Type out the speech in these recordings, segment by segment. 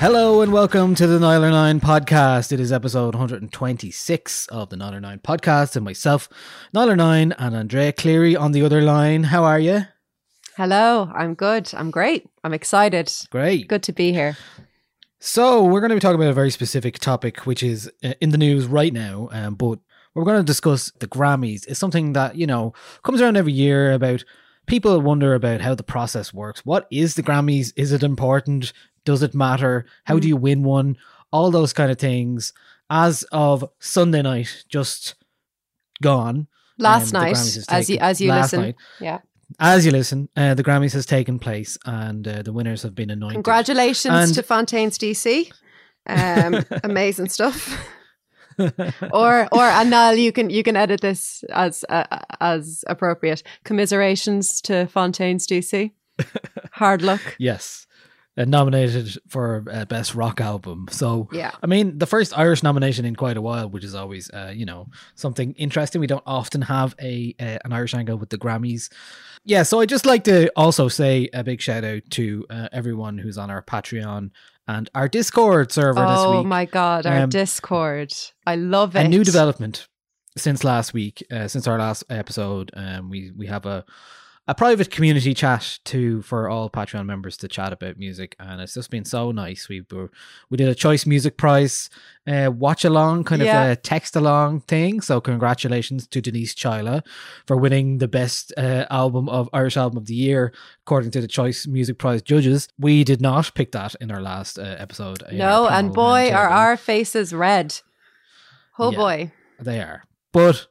Hello and welcome to the Nialler9 podcast. It is episode 126 of the Nialler9 podcast and myself, Nialler9 and Andrea Cleary on the other line. How are you? Hello, I'm good. I'm great. I'm excited. Great. Good to be here. So, we're going to be talking about a very specific topic which is uh, in the news right now, um, but we're going to discuss the Grammys. It's something that, you know, comes around every year about people wonder about how the process works. What is the Grammys? Is it important? Does it matter? How do you win one? All those kind of things. As of Sunday night, just gone. Last um, night, as you as you listen, night. yeah. As you listen, uh, the Grammys has taken place and uh, the winners have been anointed. Congratulations And- to Fontaine's DC. Um, amazing stuff. or or and Niall, you can you can edit this as uh, as appropriate. Commiserations to Fontaine's DC. Hard luck. Yes. Uh, nominated for uh, best rock album. So, Yeah. I mean, the first Irish nomination in quite a while, which is always, uh, you know, something interesting. We don't often have a uh, an Irish angle with the Grammys. Yeah, so I'd just like to also say a big shout out to uh, everyone who's on our Patreon and our Discord server this Oh week. my god, our Um, Discord. I love it. a new development since last week, uh, since our last episode. Um, we we have a a private community chat too for all Patreon members to chat about music, and it's just been so nice. We were we did a choice music prize uh, watch along, kind Yeah. of a text along thing. So congratulations to Denise Chaila for winning the best uh, album of Irish album of the year according to the Choice Music Prize judges. We did not pick that in our last uh, episode. No, and boy, are our faces red. Oh Yeah. boy. they are but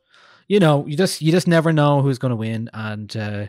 you know you just you just never know who's going to win and uh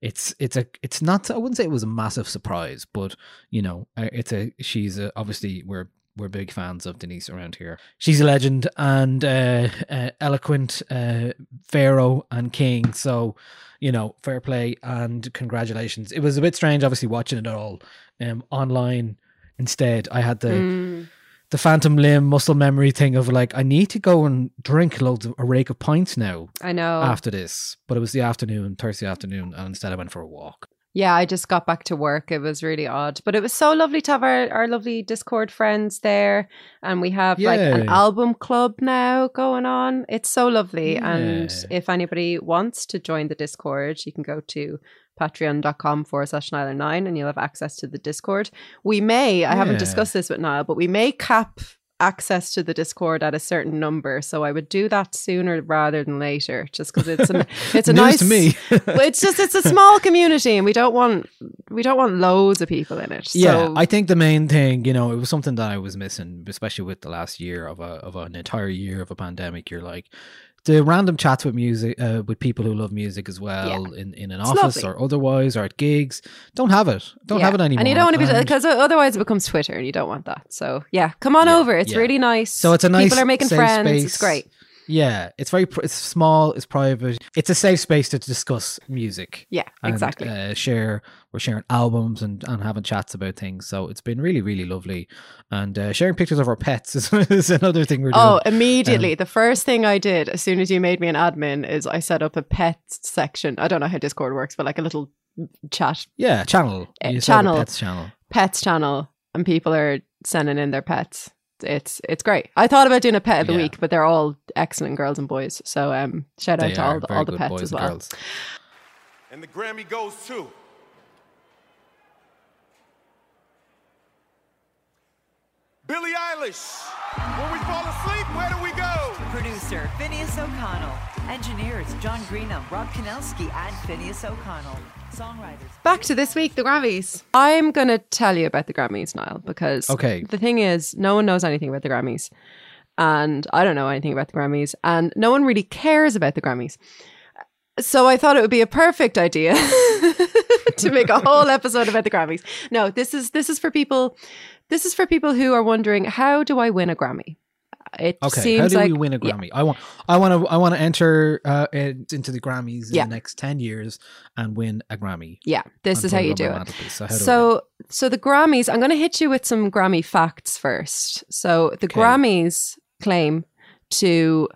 it's it's a it's not i wouldn't say it was a massive surprise but you know uh, it's a she's a, obviously we're we're big fans of denise around here. She's a legend and uh, uh eloquent uh pharaoh and king so you know fair play and congratulations. It was a bit strange obviously watching it all um online instead. I had the Mm. The phantom limb muscle memory thing of like I need to go and drink loads of a rake of pints now I know. after this. But it was the afternoon, Thursday afternoon, and instead I went for a walk. Yeah, I just got back to work. It was really odd, but it was so lovely to have our, our lovely Discord friends there. And we have like an album club now going on. It's so lovely. And if anybody wants to join the Discord, you can go to patreon.com forward slash Niall 9 and you'll have access to the Discord. We may, I haven't discussed this with Niall, but we may cap access to the Discord at a certain number, so I would do that sooner rather than later, just because it's an, it's a nice to me. It's just it's a small community, and we don't want we don't want loads of people in it. Yeah, so, I think the main thing, you know, it was something that I was missing, especially with the last year of a of an entire year of a pandemic. You're like the random chats with music, uh, with people who love music as well, in, in an It's office lovely. or otherwise, or at gigs. Don't have it. Don't yeah. have it anymore. and you don't want to be because otherwise it becomes Twitter, and you don't want that. So yeah, come on Yeah, over. It's yeah. really nice. So it's a nice people are making safe friends. It's great. Yeah, it's very it's small, it's private. It's a safe space to discuss music. Yeah, and, exactly. Uh, share we're sharing albums and, and having chats about things. So it's been really really lovely. And uh, sharing pictures of our pets is, is another thing we're doing. Oh, immediately. Um, the first thing I did as soon as you made me an admin is I set up a pet section. I don't know how Discord works, but like a little chat yeah, channel. uh, You set up a channel. pets channel. pets channel, and people are sending in their pets. It's it's great. I thought about doing a pet of the Yeah. week, but they're all excellent girls and boys. So um, shout out They to all the, all the pets as well. girls. And the Grammy goes to Billie Eilish. When we fall asleep, where do we go? Producer Finneas O'Connell. Engineers John Greenham, Rob Kinelski, and Finneas O'Connell. Songwriters. Back to this week, the Grammys. I'm going to tell you about the Grammys, Niall, because Okay. the thing is, no one knows anything about the Grammys. And I don't know anything about the Grammys. And no one really cares about the Grammys. So I thought it would be a perfect idea to make a whole episode about the Grammys. No, this is this is for people this is for people who are wondering how do I win a Grammy? It Okay, seems how do like we win a yeah. Grammy? I want, I want to, I want to enter uh, in- into the Grammys in Yeah. the next ten years and win a Grammy. Yeah, this is how you do it. So, do So, so the Grammys, I'm going to hit you with some Grammy facts first. So, the Okay. Grammys claim to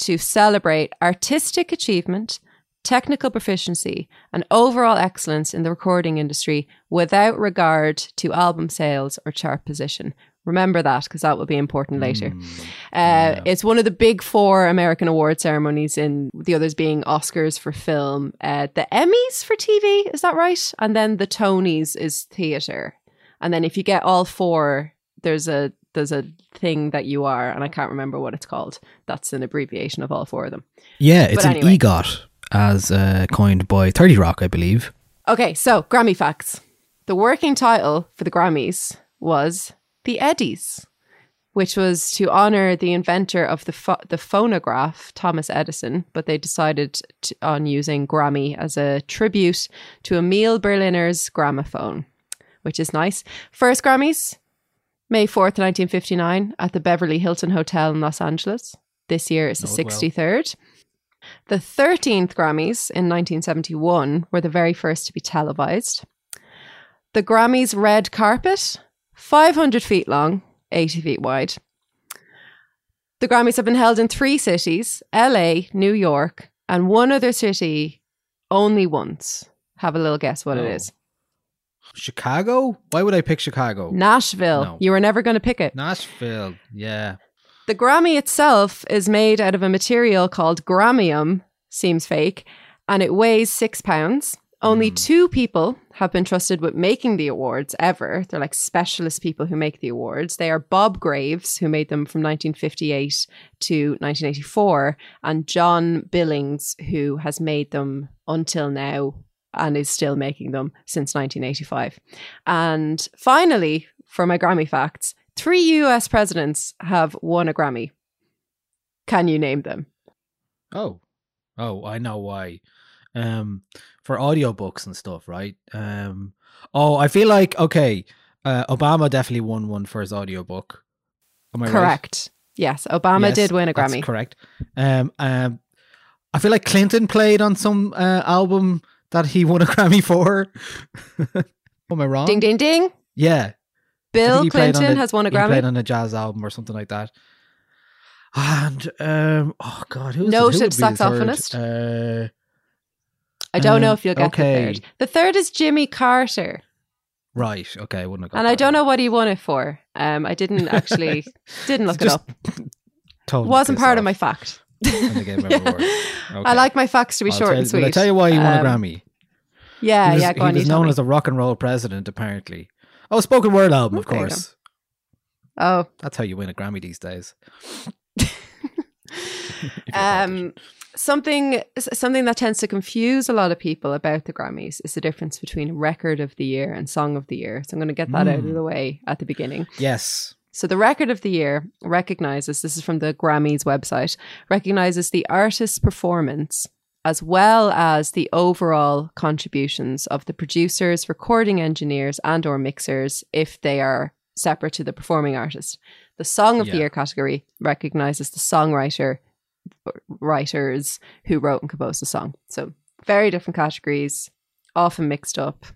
to celebrate artistic achievement, technical proficiency, and overall excellence in the recording industry without regard to album sales or chart position. Remember that because that will be important later. Mm, Uh, yeah. It's one of the big four American award ceremonies, in the others being Oscars for film, uh, the Emmys for TV, is that right? And then the Tonys is theatre. And then if you get all four, there's a there's a thing that you are, and I can't remember what it's called. That's an abbreviation of all four of them. Yeah, it's But an anyway. EGOT as uh, coined by Thirty Rock, I believe. Okay, so Grammy facts. The working title for the Grammys was The Eddies, which was to honor the inventor of the pho- the phonograph, Thomas Edison, but they decided to, on using Grammy as a tribute to Emil Berliner's gramophone, which is nice. First Grammys, May 4th, 1959, at the Beverly Hilton Hotel in Los Angeles. This year is the well. 63rd. The 13th Grammys in 1971 were the very first to be televised. The Grammys red carpet, 500 feet long, 80 feet wide. The Grammys have been held in three cities LA, New York, and one other city only once. Have a little guess what Oh. it is. Chicago? Why would I pick Chicago? Nashville. No. You were never going to pick it. Nashville. Yeah. The Grammy itself is made out of a material called grammium, seems fake, and it weighs six pounds. Only two people have been trusted with making the awards ever. They're like specialist people who make the awards. They are Bob Graves, who made them from 1958 to 1984, and John Billings, who has made them until now and is still making them since 1985. And finally, for my Grammy facts, three US presidents have won a Grammy. Can you name them? Oh. Oh, I know why. Um for audiobooks and stuff, right? Um oh, I feel like okay, uh Obama definitely won one for his audiobook. Am I right? Correct. Yes, Obama Yes, did win a that's Grammy. correct. Um um I feel like Clinton played on some uh, album that he won a Grammy for. Am I wrong? Ding, ding, ding. Yeah. Bill on Clinton the- has won a He played Grammy. on a jazz album or something like that. And um, oh god, who's Noted saxophonist. Uh, I don't know um, if you'll get okay. the third. The third is Jimmy Carter. right. Okay, I wouldn't have got. And I don't one. know what he won it for. Um, I didn't actually didn't look it up. told him to Wasn't part of my fact. when they gave him. I like my facts to be I'll short tell, and sweet. I tell you why he won Um, a Grammy? Yeah, he was, yeah. He on, was known as a rock and roll president, apparently. Oh, spoken word album, of Okay, course. Oh, That's how you win a Grammy these days. If you're a um. Something something that tends to confuse a lot of people about the Grammys is the difference between record of the year and song of the year. So I'm going to get that out of Mm. the way at the beginning. yes. So the record of the year recognizes this is from the Grammys website recognizes the artist's performance as well as the overall contributions of the producers, recording engineers and or mixers if they are separate to the performing artist. The song of the year category recognizes the songwriter writers who wrote and composed the song. So very different categories, often mixed up.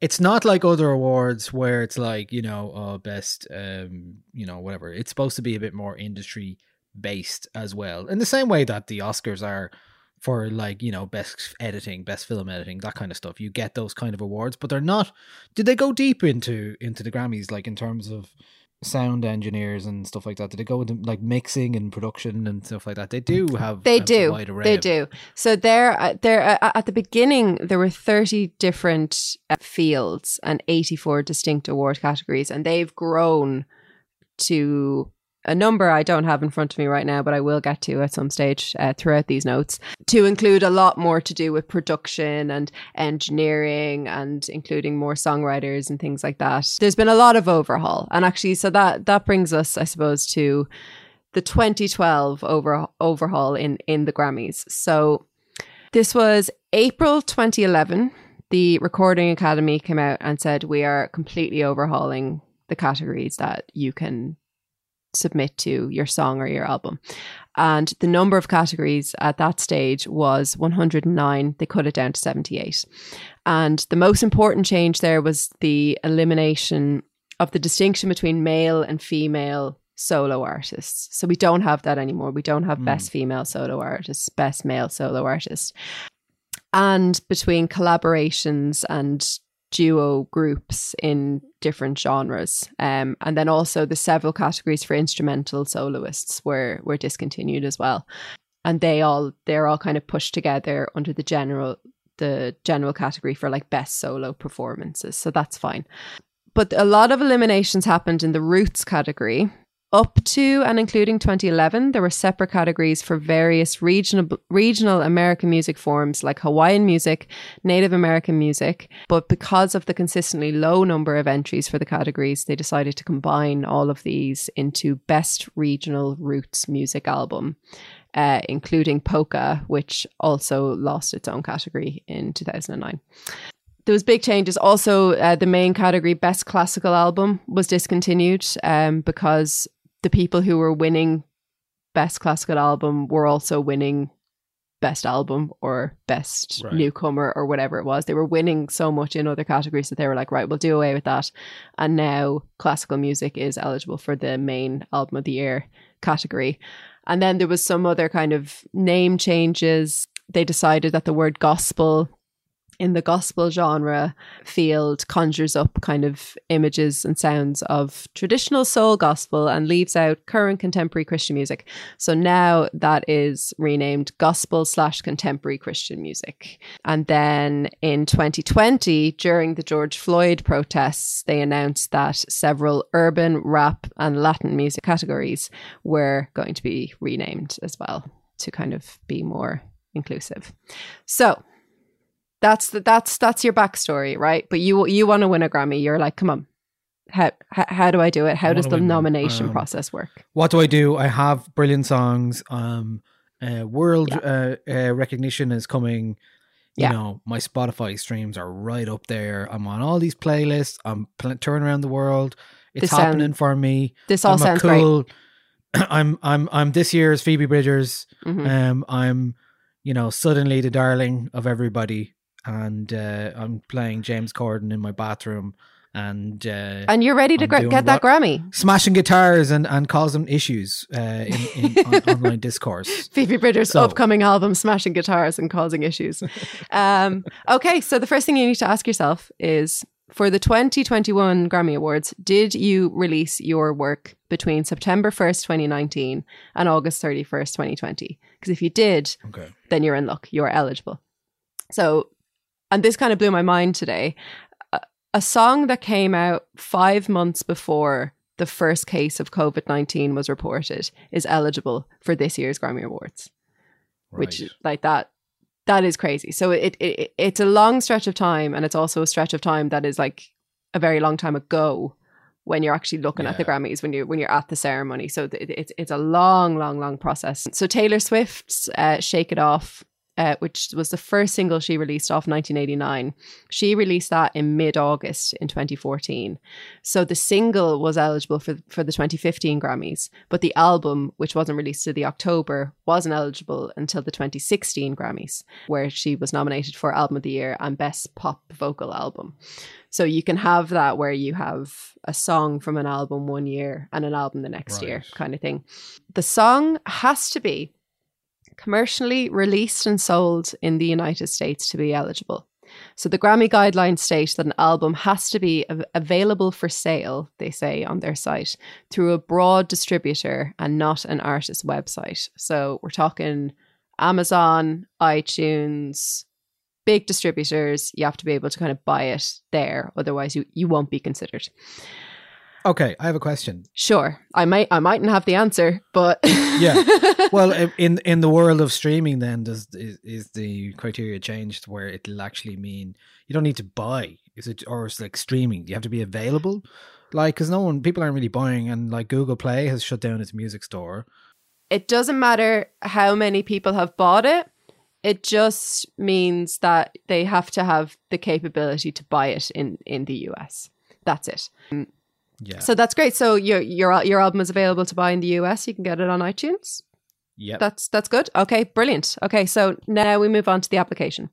It's not like other awards where it's like, you know, uh, best, um, you know, whatever. It's supposed to be a bit more industry based as well. In the same way that the Oscars are for like, you know, best editing, best film editing, that kind of stuff. You get those kind of awards, but they're not did they go deep into into the Grammys like in terms of sound engineers and stuff like that? Did they go into like mixing and production and stuff like that? They do have They a do. wide array They do. So there, uh, there uh, at the beginning, there were thirty different uh, fields and eighty-four distinct award categories, and they've grown to a number I don't have in front of me right now, but I will get to at some stage uh, throughout these notes to include a lot more to do with production and engineering and including more songwriters and things like that. There's been a lot of overhaul, and actually, so that that brings us, I suppose, to the 2012 over, overhaul in in the Grammys. So this was April 2011. The Recording Academy came out and said we are completely overhauling the categories that you can submit to your song or your album. And the number of categories at that stage was 109. They cut it down to 78. And the most important change there was the elimination of the distinction between male and female solo artists. So we don't have that anymore. We don't have hmm. best female solo artists, best male solo artist. And between collaborations and duo groups in different genres. Um, and then also the several categories for instrumental soloists were were discontinued as well. And they all they're all kind of pushed together under the general the general category for like best solo performances. So that's fine. But a lot of eliminations happened in the roots category. Up to and including 2011, there were separate categories for various regional regional American music forms like Hawaiian music, Native American music. But because of the consistently low number of entries for the categories, they decided to combine all of these into Best Regional Roots Music Album, uh, including Polka, which also lost its own category in 2009 there was big changes. Also, uh, the main category, best classical album, was discontinued um, because the people who were winning best classical album were also winning best album or best Right. newcomer or whatever it was. They were winning so much in other categories that they were like, right, we'll do away with that. And now classical music is eligible for the main album of the year category. And then there was some other kind of name changes. They decided that the word gospel in the gospel genre field conjures up kind of images and sounds of traditional soul gospel and leaves out current contemporary Christian music. So now that is renamed gospel slash contemporary Christian music. And then in 2020, during the George Floyd protests, they announced that several urban, rap, and Latin music categories were going to be renamed as well to kind of be more inclusive. So that's the, that's that's your backstory, right? But you you want to win a Grammy. You're like, come on, how how, how do I do it? How I does the nomination Um, process work? What do I do? I have brilliant songs. Um, uh, world uh, uh, recognition is coming. You Yeah. know, my Spotify streams are right up there. I'm on all these playlists. I'm pl- touring around the world. It's This sound- happening for me. This all I'm sounds great. cool. I'm I'm I'm this year's Phoebe Bridgers. Mhm. Um, I'm you know suddenly the darling of everybody, and uh, I'm playing James Corden in my bathroom, and uh, and you're ready to gra- get that Grammy. smashing guitars and and causing issues uh, in, in on, online discourse. Phoebe Bridgers' So- upcoming album, smashing guitars and causing issues. um, okay, so the first thing you need to ask yourself is for the 2021 Grammy Awards, did you release your work between September 1st, 2019 and August 31st, 2020? Because if you did, Okay. then you're in luck. You're eligible. So, and this kind of blew my mind today. A, a song that came out five months before the first case of COVID 19 was reported is eligible for this year's Grammy Awards, which, like that, that is crazy. So it, it it's a long stretch of time, and it's also a stretch of time that is like a very long time ago when you're actually looking at the Grammys when you when you're at the ceremony. So it's it's a long, long, long process. So Taylor Swift's uh, "Shake It Off," uh, which was the first single she released off 1989, she released that in mid August in 2014. So the single was eligible for for the 2015 Grammys, but the album, which wasn't released to the October, wasn't eligible until the 2016 Grammys, where she was nominated for Album of the Year and Best Pop Vocal Album. So you can have that where you have a song from an album one year and an album the next year, kind of thing. The song has to be commercially released and sold in the United States to be eligible. So the Grammy guidelines state that an album has to be av- available for sale, they say on their site, through a broad distributor and not an artist's website. So we're talking Amazon, iTunes, big distributors. You have to be able to kind of buy it there, otherwise you, you won't be considered. Okay, I have a question. Sure, I might I mightn't have the answer, but Yeah. Well, in in the world of streaming, then does is, is the criteria changed where it'll actually mean you don't need to buy? Is it or it's like streaming? Do you have to be available? Like, because no one, people aren't really buying, and like Google Play has shut down its music store. it doesn't matter how many people have bought it. It just means that they have to have the capability to buy it in in the US. That's it. Yeah. So that's great. So your your your album is available to buy in the US. You can get it on iTunes. Yeah. That's that's good. Okay, brilliant. Okay, so now we move on to the application.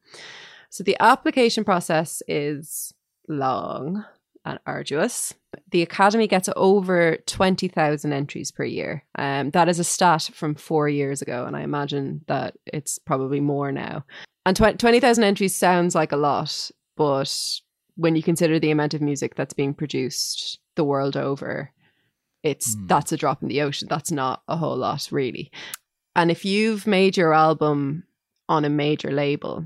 So the application process is long and arduous. The Academy gets over 20,000 entries per year. Um, that is a stat from four years ago, and I imagine that it's probably more now. And tw- 20,000 entries sounds like a lot, but when you consider the amount of music that's being produced the world over, it's Hmm. that's a drop in the ocean. That's not a whole lot, really. And if you've made your album on a major label,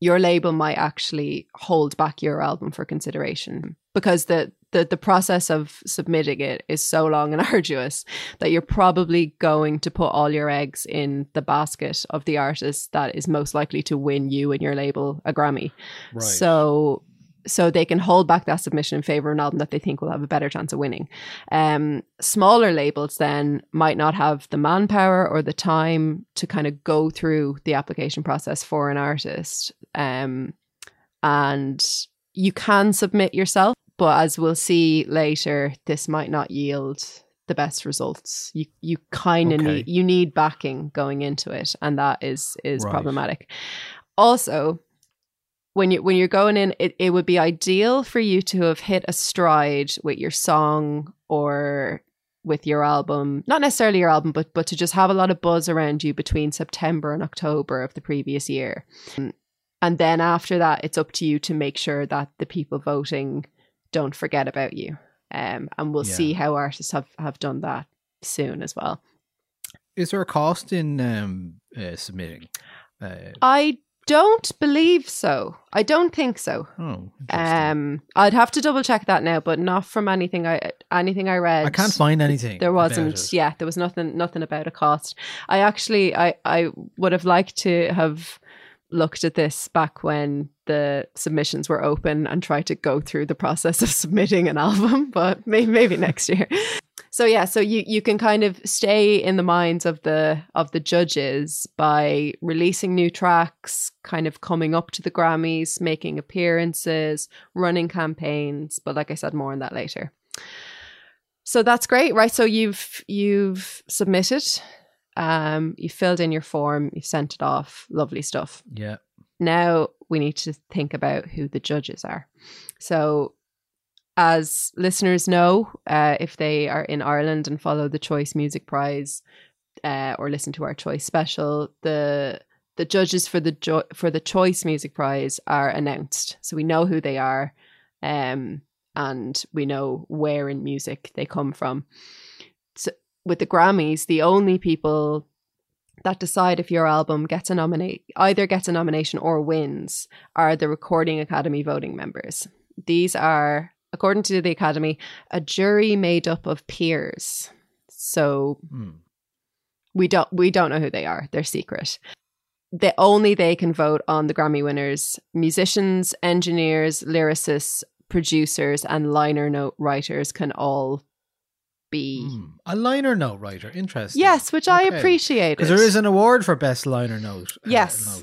your label might actually hold back your album for consideration because the the, the process of submitting it is so long and arduous that you're probably going to put all your eggs in the basket of the artist that is most likely to win you and your label a Grammy. Right. So so they can hold back that submission in favor of an album that they think will have a better chance of winning. Um, smaller labels then might not have the manpower or the time to kind of go through the application process for an artist. Um, and you can submit yourself, but as we'll see later, this might not yield the best results. You you kind of Okay. need you need backing going into it, and that is is Right. problematic. Also, when you when you're going in, it, it would be ideal for you to have hit a stride with your song or with your album. Not necessarily your album, but but to just have a lot of buzz around you between September and October of the previous year. And then after that, it's up to you to make sure that the people voting don't forget about you. Um, and we'll Yeah. see how artists have, have done that soon as well. Is there a cost in um, uh, submitting? Uh, I don't believe so. I don't think so. oh. Um, I'd have to double check that now, but not from anything I anything I read. I can't find anything. There wasn't. Yeah, there was nothing. Nothing about a cost. I actually, I, I would have liked to have looked at this back when the submissions were open and tried to go through the process of submitting an album, but maybe, maybe next year. So yeah, so you you can kind of stay in the minds of the of the judges by releasing new tracks, kind of coming up to the Grammys, making appearances, running campaigns, but like I said more on that later. So that's great, right? So you've you've submitted, um, you filled in your form, you sent it off, lovely stuff. Yeah. Now we need to think about who the judges are. So, as listeners know, uh, if they are in Ireland and follow the Choice Music Prize uh, or listen to our Choice special, the the judges for the jo- for the Choice Music Prize are announced, so we know who they are, um, and we know where in music they come from. So, with the Grammys, the only people that decide if your album gets a nominate either gets a nomination or wins are the recording academy voting members these are according to the Academy, a jury made up of peers. So Hmm. we don't we don't know who they are. They're secret. They only they can vote on the Grammy winners. Musicians, engineers, lyricists, producers, and liner note writers can all be Hmm. A liner note writer. Interesting. yes, which I appreciate. Because there is an award for best liner note. uh, Yes.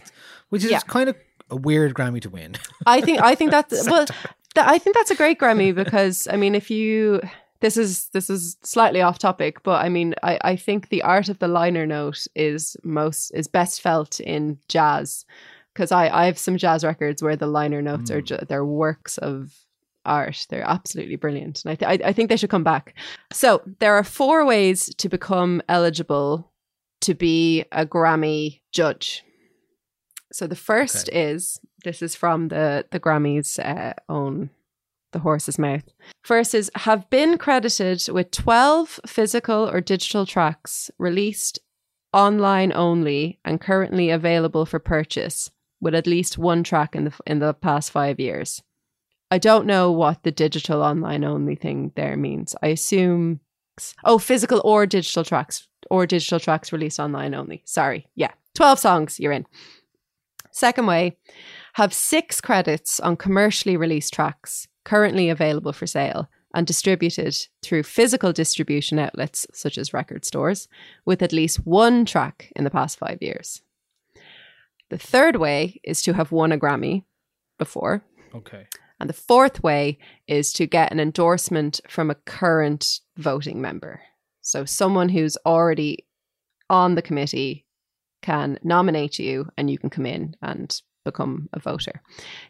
which is Yeah. kind of a weird Grammy to win. I think I think that's well, th- I think that's a great Grammy because I mean, if you this is this is slightly off topic, but I mean, I I think the art of the liner note is most is best felt in jazz because I I have some jazz records where the liner notes are hmm. ju- they're works of art. They're absolutely brilliant, and I th- I, I think they should come back. So there are four ways to become eligible to be a Grammy judge. So the first is this is from the the Grammys uh, own the horse's mouth. Is have been credited with 12 physical or digital tracks released online only and currently available for purchase with at least one track in the in the past 5 years. I don't know what the digital online only thing there means. I assume oh physical or digital tracks or digital tracks released online only. Sorry. Yeah. 12 songs you're in. Second way, have six credits on commercially released tracks currently available for sale and distributed through physical distribution outlets such as record stores with at least one track in the past five years. The third way is to have won a Grammy before. okay. And the fourth way is to get an endorsement from a current voting member. So someone who's already on the committee can nominate you and you can come in and become a voter.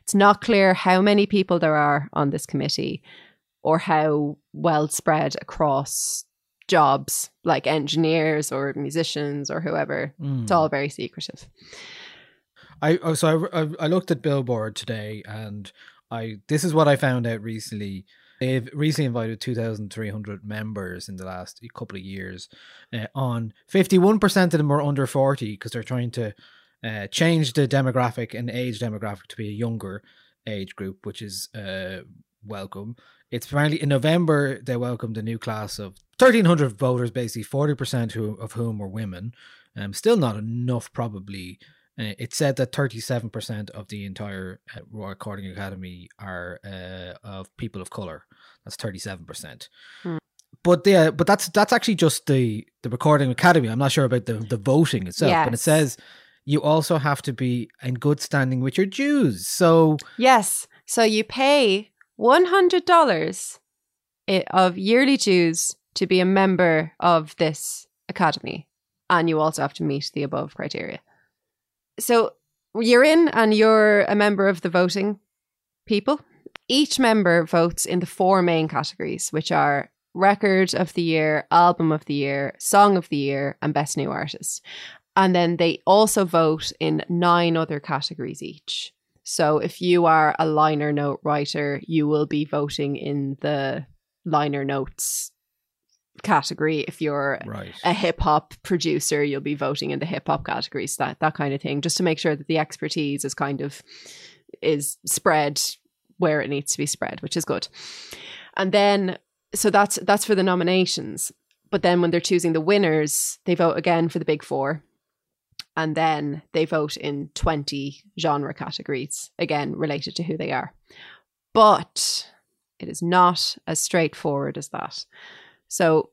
It's not clear how many people there are on this committee or how well spread across jobs like engineers or musicians or whoever. It's all very secretive. I oh, so I, I I looked at Billboard today, and I this is what I found out recently. They've recently invited 2,300 members in the last couple of years. Uh, on 51% of them are under 40 because they're trying to uh, change the demographic and age demographic to be a younger age group, which is uh, welcome. It's apparently in November they welcomed a new class of 1,300 voters, basically 40% who, of whom were women. Um, still not enough, probably. Uh, it said that 37% of the entire uh, Royal Recording Academy are uh, of people of color. That's 37%. Hmm. But yeah, but that's that's actually just the the Recording Academy. I'm not sure about the the voting itself, but it says you also have to be in good standing with your dues. So Yes. So you pay $100 of yearly dues to be a member of this academy. And you also have to meet the above criteria. So you're in and you're a member of the voting people. Each member votes in the four main categories, which are record of the year, album of the year, song of the year, and best new artist. And then they also vote in nine other categories each. So if you are a liner note writer, you will be voting in the liner notes category. If you're right, a hip hop producer, you'll be voting in the hip hop categories, that that kind of thing, just to make sure that the expertise is kind of is spread where it needs to be spread, which is good. And then so that's that's for the nominations. But then when they're choosing the winners, they vote again for the big four. And then they vote in 20 genre categories, again related to who they are. But it is not as straightforward as that. So,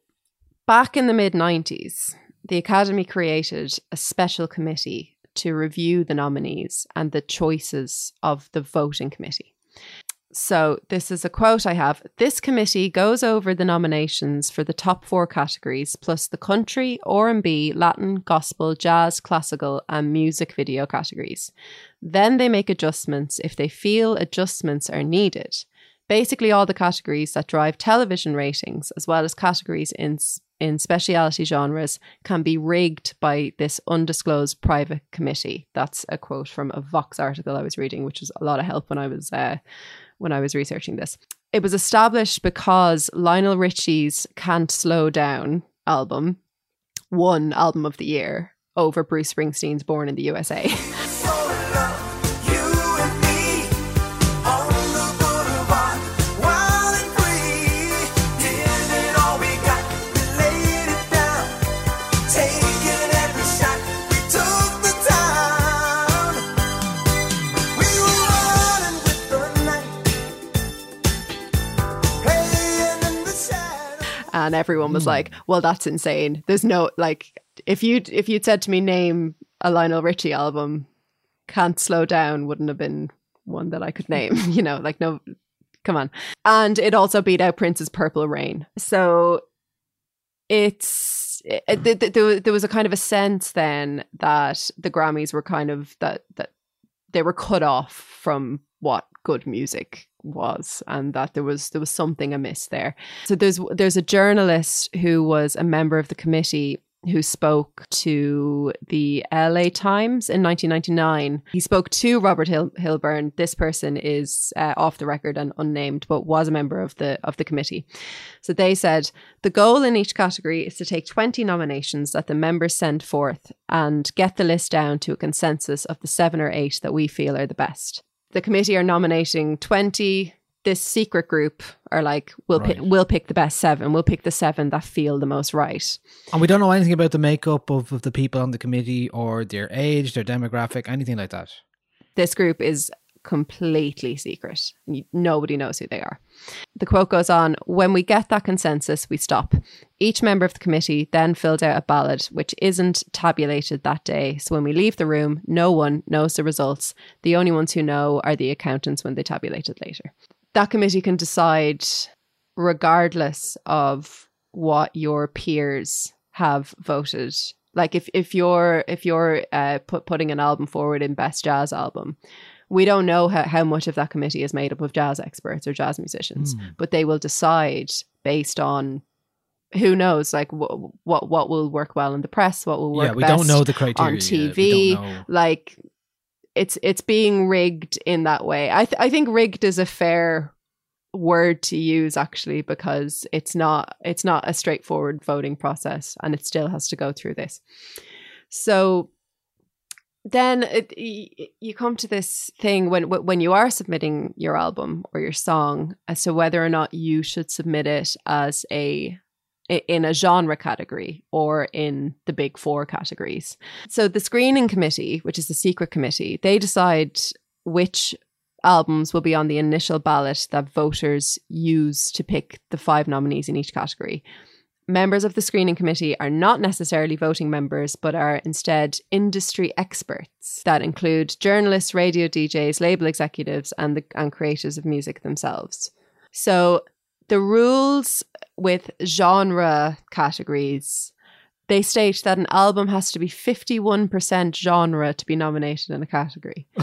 back in the mid 90s, the Academy created a special committee to review the nominees and the choices of the voting committee. So, this is a quote I have. This committee goes over the nominations for the top four categories, plus the country, R&B, Latin, gospel, jazz, classical, and music video categories. Then they make adjustments if they feel adjustments are needed basically all the categories that drive television ratings, as well as categories in in speciality genres, can be rigged by this undisclosed private committee. That's a quote from a Vox article I was reading, which was a lot of help when I was uh, when I was researching this. It was established because Lionel Richie's "Can't Slow Down" album won album of the year over Bruce Springsteen's "Born in the USA." and everyone was like, hmm. "Well, that's insane." There's no like if you if you'd said to me name a Lionel Richie album, "Can't Slow Down" wouldn't have been one that I could name. you know, like no, come on. And it also beat out Prince's "Purple Rain." So it's eh, eh, it, it, th- there, there was a kind of a sense then that the Grammys were kind of that that they were cut off from what good music was and that there was there was something amiss there so there's there's a journalist who was a member of the committee who spoke to the LA Times in 1999. He spoke to Robert Hill- Hilburn. This person is uh, off the record and unnamed, but was a member of the of the committee. So they said the goal in each category is to take 20 nominations that the members send forth and get the list down to a consensus of the seven or eight that we feel are the best. The committee are nominating 20. This secret group are like, we'll pick, we'll pick the best seven. We'll pick the seven that feel the most right. And we don't know anything about the makeup of, of the people on the committee or their age, their demographic, anything like that. This group is completely secret. Nobody knows who they are. The quote goes on When we get that consensus, we stop. Each member of the committee then filled out a ballot, which isn't tabulated that day. So when we leave the room, no one knows the results. The only ones who know are the accountants when they tabulate it later. That committee can decide, regardless of what your peers have voted. Like if, if you're if you're uh, put, putting an album forward in best jazz album, we don't know how, how much of that committee is made up of jazz experts or jazz musicians, hmm. but they will decide based on who knows, like wh- what what will work well in the press, what will work yeah, we best don't know the criteria. on TV. Like it's it's being rigged in that way. I th- I think rigged is a fair word to use actually because it's not it's not a straightforward voting process and it still has to go through this. So then it, you come to this thing when when you are submitting your album or your song as to whether or not you should submit it as a in a genre category or in the big four categories. So the screening committee, which is the secret committee, they decide which albums will be on the initial ballot that voters use to pick the five nominees in each category. Members of the screening committee are not necessarily voting members, but are instead industry experts that include journalists, radio DJs, label executives, and the and creators of music themselves. So the rules with genre categories they state that an album has to be 51% genre to be nominated in a category.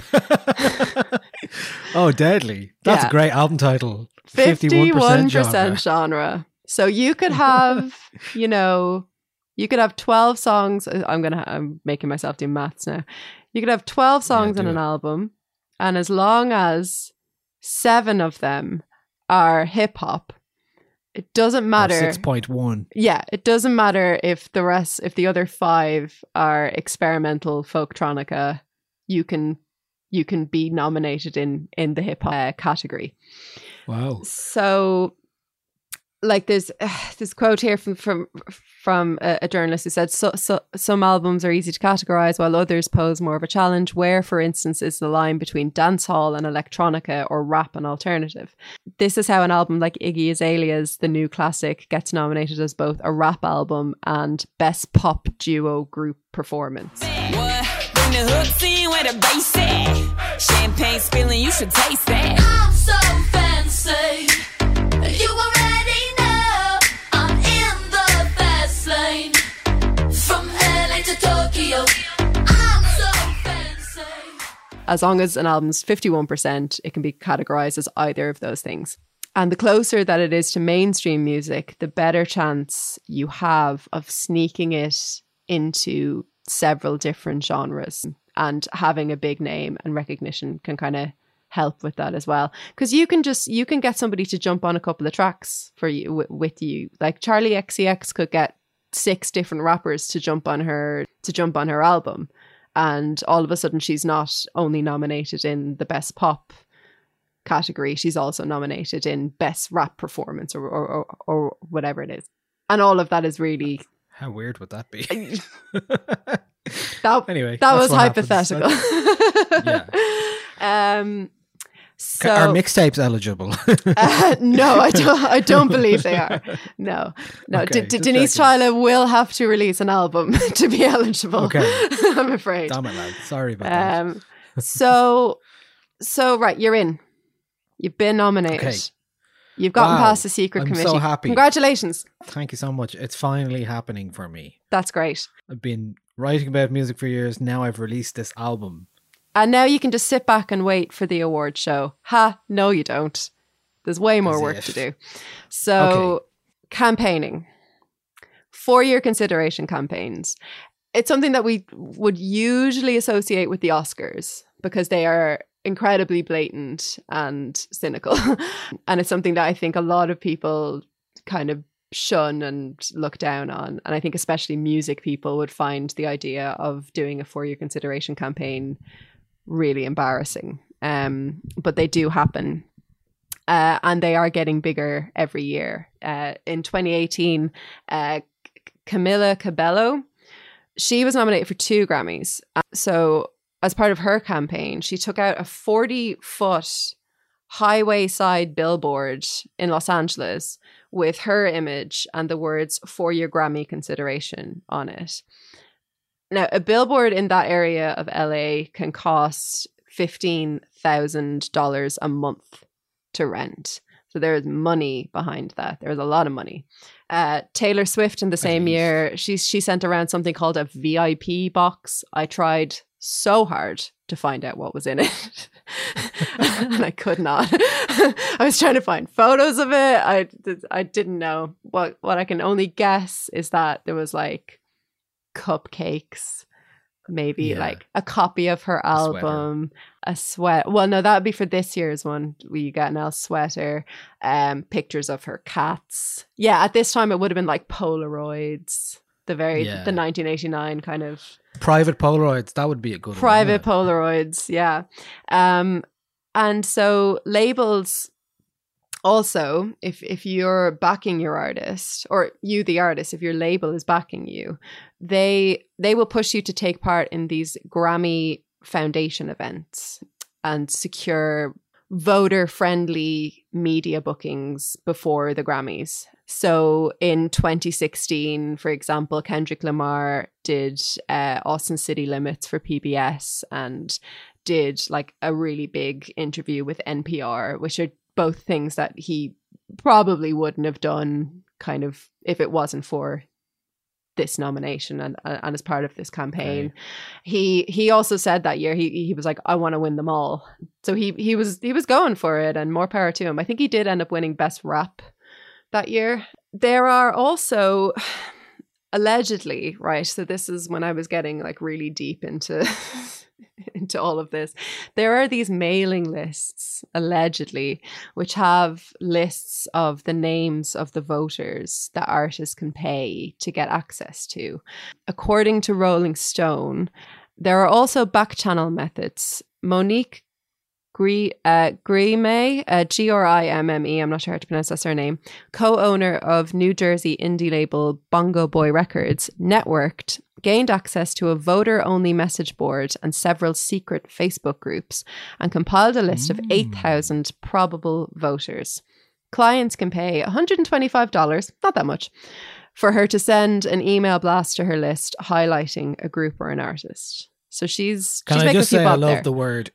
oh, deadly! That's Yeah. a great album title. 51% genre. genre. So you could have, you know, you could have 12 songs. uh, I'm going to, I'm making myself do maths now. You could have 12 songs do in an it. album. And as long as seven of them are hip hop, it doesn't matter. Six point one. Yeah, it doesn't matter if the rest, if the other five are experimental folktronica, you can you can be nominated in in the hip hop uh, category. Wow. So, like, there's this quote here from from from a, a journalist who said, so, so, "Some albums are easy to categorize, while others pose more of a challenge. Where, for instance, is the line between dancehall and electronica, or rap and alternative?" This is how an album like Iggy Azalea's "The New Classic" gets nominated as both a rap album and best pop duo group performance. What? Bring the hooks in where the bass at. Champagne spilling, you should taste that. I'm so fancy. As long as an album's 51%, it can be categorized as either of those things. And the closer that it is to mainstream music, the better chance you have of sneaking it into several different genres. And having a big name and recognition can kind of help with that as well. Because you can just, you can get somebody to jump on a couple of tracks for you, w- with you. Like Charli XCX could get six different rappers to jump on her, to jump on her album and all of a sudden she's not only nominated in the best pop category she's also nominated in best rap performance or or, or, or whatever it is and all of that is really How weird would that be? That Anyway, that was hypothetical. yeah. um. So Are mixtapes eligible? Uh, no, I don't. I don't believe they are. No, no. Okay, D- D- Denise checking. Chaila will have to release an album to be eligible. Okay. I'm afraid. Damn it, lad. Sorry about that. Um. So, so right, you're in. You've been nominated. Okay. You've gotten Wow, past the secret I'm so committee. happy. Congratulations. Thank you so much. It's finally happening for me. That's great. I've been writing about music for years. Now I've released this album. And now you can just sit back and wait for the award show. Ha! No, you don't. There's way more As work if. to do. So, Okay. campaigning, four year consideration campaigns. It's something that we would usually associate with the Oscars because they are incredibly blatant and cynical. and it's something that I think a lot of people kind of shun and look down on. And I think especially music people would find the idea of doing a four year consideration campaign really embarrassing. Um, but they do happen. Uh, and they are getting bigger every year. Uh, in 2018, uh, C- Camila Cabello, she was nominated for two Grammys. Uh, So, as part of her campaign, she took out a 40 foot highway side billboard in Los Angeles with her image and the words for your Grammy consideration on it. Now, a billboard in that area of LA can cost $15,000 a month to rent. So there is money behind that. There's a lot of money. Uh, Taylor Swift in the same year, she she sent around something called a VIP box. I tried so hard to find out what was in it, and I could not. I was trying to find photos of it. I I didn't know. What what I can only guess is that there was like cupcakes, maybe Yeah. like a copy of her album, a sweat. Well, no, that would be for this year's one. We got an L sweater, um, pictures of her cats. Yeah, at this time it would have been like Polaroids, the very Yeah. the 1989 kind of Private Polaroids, that would be a good private one. Polaroids. Yeah, um, and so labels. Also, if if you're backing your artist or you the artist, if your label is backing you, they they will push you to take part in these Grammy Foundation events and secure voter friendly media bookings before the Grammys. So in 2016, for example, Kendrick Lamar did uh, Austin City Limits for PBS and did like a really big interview with NPR, which are both things that he probably wouldn't have done kind of if it wasn't for this nomination and uh, and as part of this campaign. He he also said that year he he was like I want to win them all. So he he was he was going for it and more power to him. I think he did end up winning best rap that year. There are also allegedly, right? So this is when I was getting like really deep into into all of this. There are these mailing lists allegedly which have lists of the names of the voters that artists can pay to get access to. According to Rolling Stone, there are also back channel methods. Monique uh, Grimme, uh, G R I M M E, I'm not sure how to pronounce that surname, co owner of New Jersey indie label Bongo Boy Records, networked, gained access to a voter only message board and several secret Facebook groups, and compiled a list of hmm. 8,000 probable voters. Clients can pay $125, not that much, for her to send an email blast to her list highlighting a group or an artist. So she's Can she's I just say I love there. the word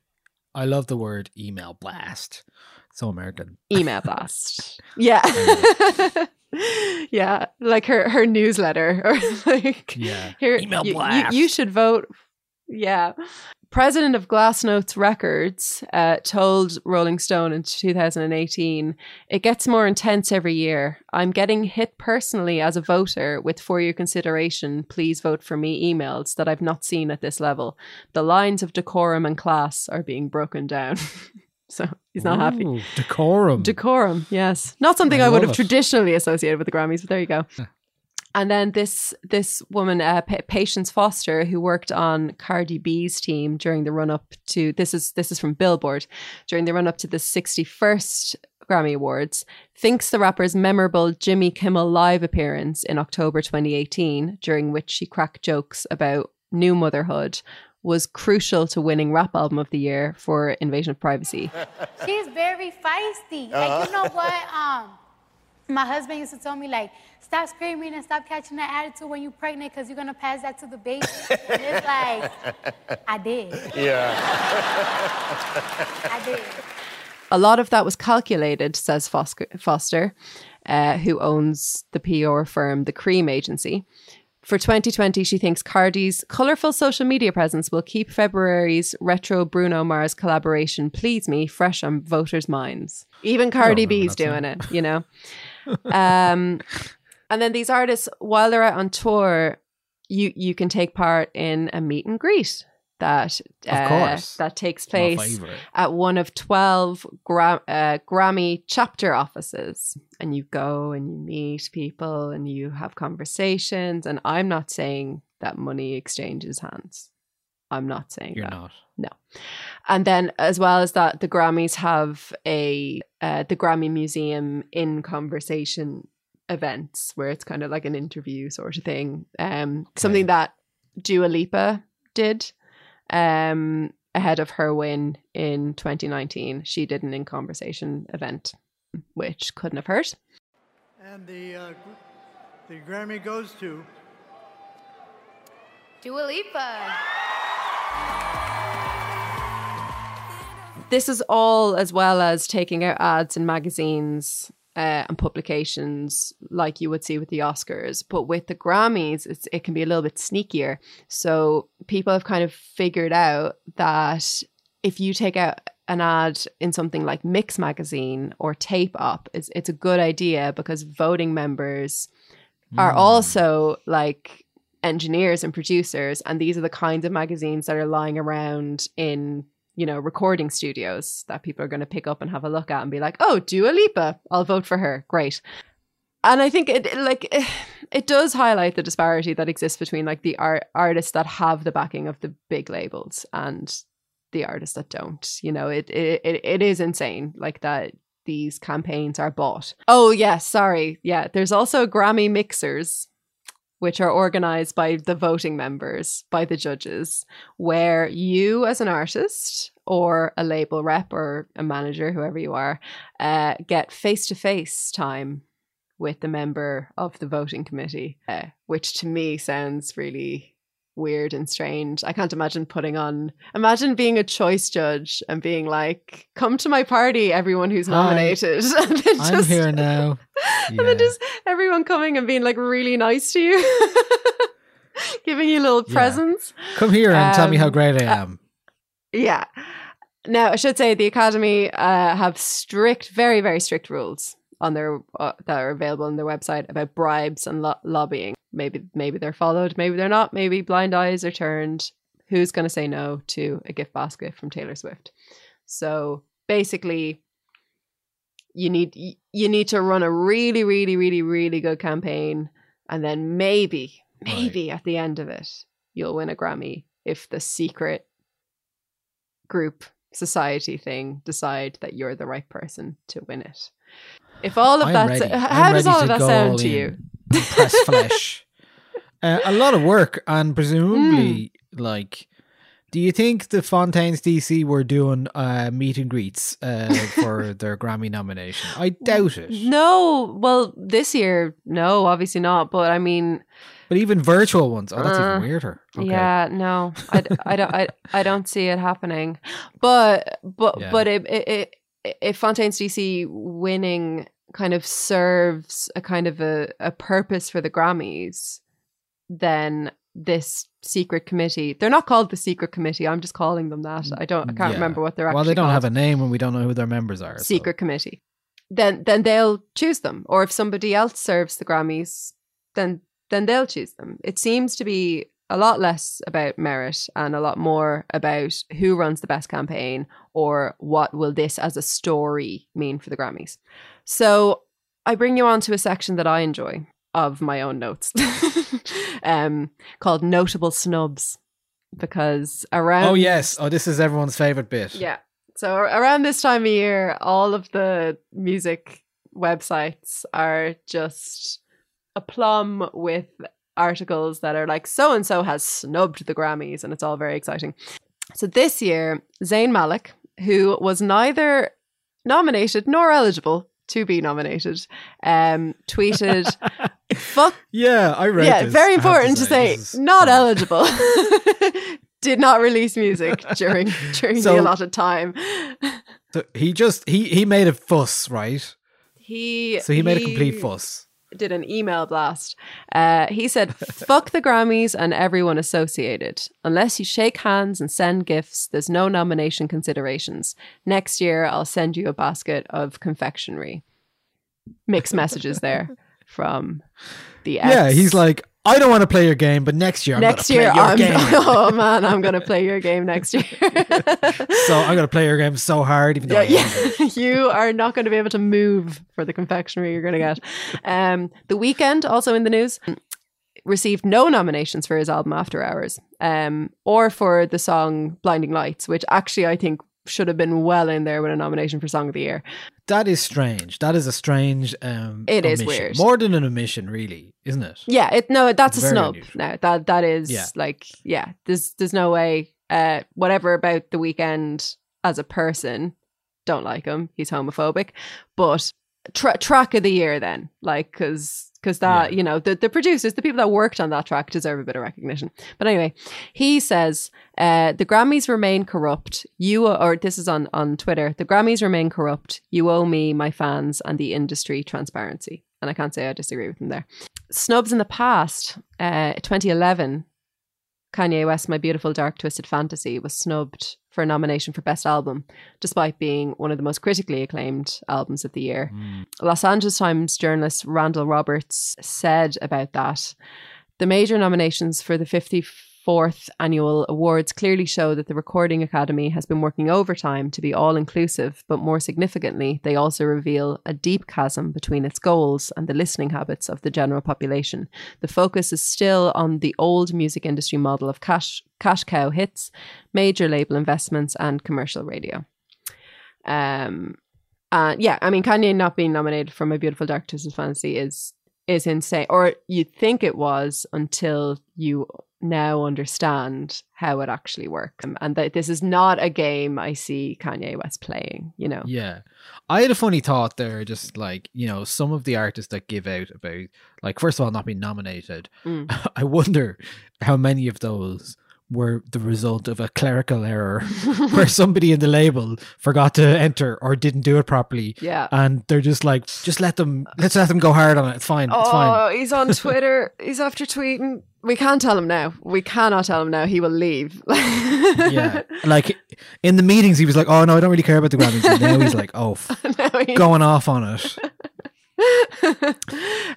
I love the word email blast. So American. email blast. Yeah. yeah. Like her her newsletter or like Yeah. here Email you, you- blast. You, should vote. Yeah. President of Glassnotes Records uh, told Rolling Stone in 2018, it gets more intense every year. I'm getting hit personally as a voter with for your consideration, please vote for me emails that I've not seen at this level. The lines of decorum and class are being broken down. so he's not happy. Decorum. Decorum, yes. Not something I I, would have it. traditionally associated with the Grammys, but there you go. and then this this woman, uh, Pa- Patience Foster, who worked on Cardi B's team during the run up to this is this is from Billboard during the run up to the sixty first Grammy Awards, thinks the rapper's memorable Jimmy Kimmel Live appearance in October 2018, during which she cracked jokes about new motherhood, was crucial to winning Rap Album of the Year for Invasion of Privacy. She's very feisty. Like you know what? Um, my husband used to tell me like, stop screaming and stop catching that attitude when you're pregnant because you're gonna pass that to the baby. and it's like, I did. Yeah. I did. A lot of that was calculated, says Foster, Foster uh, who owns the PR firm, the Cream Agency. For 2020, she thinks Cardi's colourful social media presence will keep February's retro Bruno Mars collaboration Please Me fresh on voters' minds. Even Cardi B's doing it, you know? um, and then these artists, while they're out on tour, you, you can take part in a meet and greet that uh, that takes place at one of 12 Gra- uh, Grammy chapter offices. And you go and you meet people and you have conversations. And I'm not saying that money exchanges hands. I'm not saying You're that. not. No. And then, as well as that, the Grammys have a uh, the Grammy Museum in conversation events where it's kind of like an interview sort of thing. Um, something that Dua Lipa did um, ahead of her win in 2019. She did an in conversation event, which couldn't have hurt. And the, uh, the Grammy goes to Dua Lipa. this is all as well as taking out ads in magazines uh, and publications like you would see with the Oscars. But with the Grammys, it's, it can be a little bit sneakier. So people have kind of figured out that if you take out an ad in something like Mix Magazine or Tape Op, it's, it's a good idea because voting members are also like engineers and producers and these are the kinds of magazines that are lying around in you know recording studios that people are going to pick up and have a look at and be like oh Dua Lipa I'll vote for her. Great. And I think it like it does highlight the disparity that exists between like the art artists that have the backing of the big labels and the artists that don't you know? It it it, is insane like that these campaigns are bought. Oh yes sorry. Yeah there's also Grammy mixers which are organized by the voting members, by the judges, where you, as an artist or a label rep or a manager, whoever you are, uh, get face to face time with the member of the voting committee, uh, which to me sounds really weird and strange. I can't imagine putting on, imagine being a choice judge and being like, come to my party, everyone who's Hi. nominated. and then I'm just- here now. and then just everyone coming and being like really nice to you, giving you little Yeah. presents. Come here and tell me how Um, great I am. Yeah. Now, I should say the Academy uh, have strict, very, very strict rules on their uh, that are available on their website about bribes and lo- lobbying. Maybe, maybe they're followed, maybe they're not. Maybe blind eyes are turned. Who's going to say no to a gift basket from Taylor Swift? So basically, you need you need to run a really, really, really, really good campaign, and then maybe, maybe at the end of it, you'll win a Grammy if the secret group society thing decide that you're the right person to win it. If all of that, ready. how does all of that sound to you? Press flesh. Uh, a lot of work, and presumably, like, do you think the Fontaines D.C were doing uh, meet and greets uh, for their Grammy nomination? I doubt it. No, well, this year, no, obviously not. But I mean, But even virtual ones, oh, that's Uh, even weirder. Okay. Yeah, no, I, I don't, I, I don't see it happening. But, but, Yeah. but it, it, it, if Fontaines D.C winning kind of serves a kind of a, a purpose for the Grammys, then this secret committee, they're not called the secret committee. I'm just calling them that. I don't, I can't Yeah. remember what they're actually Well, they don't called. have a name, and we don't know who their members are. so- secret committee. Then, then they'll choose them. Or if somebody else serves the Grammys, then, then they'll choose them. It seems to be a lot less about merit and a lot more about who runs the best campaign or what will this as a story mean for the Grammys. So I bring you on to a section that I enjoy of my own notes um, called Notable Snubs because around Oh yes. Oh, this is everyone's favorite bit. yeah. So around this time of year, all of the music websites are just a plum with articles that are like so and so has snubbed the Grammys, and it's all very exciting. So this year, Zayn Malik, who was neither nominated nor eligible to be nominated, um, tweeted, "Fuck." Yeah, I read. yeah, this, very important to say, This is- not eligible. Did not release music during during So- the allotted time. So he just he he made a fuss, right? He So he made a complete fuss. Did an email blast. Uh, he said, "Fuck the Grammys and everyone associated. Unless you shake hands and send gifts, there's no nomination considerations. Next year, I'll send you a basket of confectionery." Mixed messages there from the ex. Yeah, he's like, I don't want to play your game, but next year I'm next year, play your I'm game. oh man, I'm gonna play your game next year. so I'm gonna play your game so hard, even though Yeah, I hate it. yeah. you are not going to be able to move for the confectionery you're going to get. Um, the Weeknd, also in the news, received no nominations for his album After Hours, um, or for the song Blinding Lights, which actually I think should have been well in there with a nomination for Song of the Year. That is strange. That is a strange. Um, It is omission. weird. More than an omission, really, isn't it? Yeah, it no, that's a Very snub. unusual. No, that that is Yeah. like yeah. There's there's no way. Uh, whatever about the Weeknd as a person, don't like him. He's homophobic, but tra- track of the year then, like because because that you know the the producers, the people that worked on that track deserve a bit of recognition. But anyway, he says uh, the Grammys remain corrupt. You or this is on on Twitter. The Grammys remain corrupt. You owe me, my fans, and the industry transparency. And I can't say I disagree with him there snubs in the past, uh, 2011, Kanye West, My Beautiful Dark Twisted Fantasy was snubbed for a nomination for Best Album, despite being one of the most critically acclaimed albums of the year. Hmm. Los Angeles Times journalist Randall Roberts said about that the major nominations for the 54th annual awards clearly show that the Recording Academy has been working overtime to be all inclusive, but more significantly, they also reveal a deep chasm between its goals and the listening habits of the general population. The focus is still on the old music industry model of cash, cash cow hits, major label investments, and commercial radio. Um, uh, yeah, I mean, Kanye not being nominated for My Beautiful Dark Twisted Fantasy is is insane. Or you think it was until you now understand how it actually works, Um, and that this is not a game I see Kanye West playing. You know, Yeah. I had a funny thought there, just like, you know, some of the artists that give out about, like, first of all, not being nominated. Mm. I wonder how many of those were the result of a clerical error where somebody in the label forgot to enter or didn't do it properly. Yeah. And they're just like, just let them, let's let them go hard on it. It's fine. It's fine. Oh, he's on Twitter. he's after tweeting. We can't tell him now. We cannot tell him now. He will leave. yeah. Like in the meetings, he was like, oh, no, I don't really care about the Grammys. And now he's like, oh, f- going off on it. so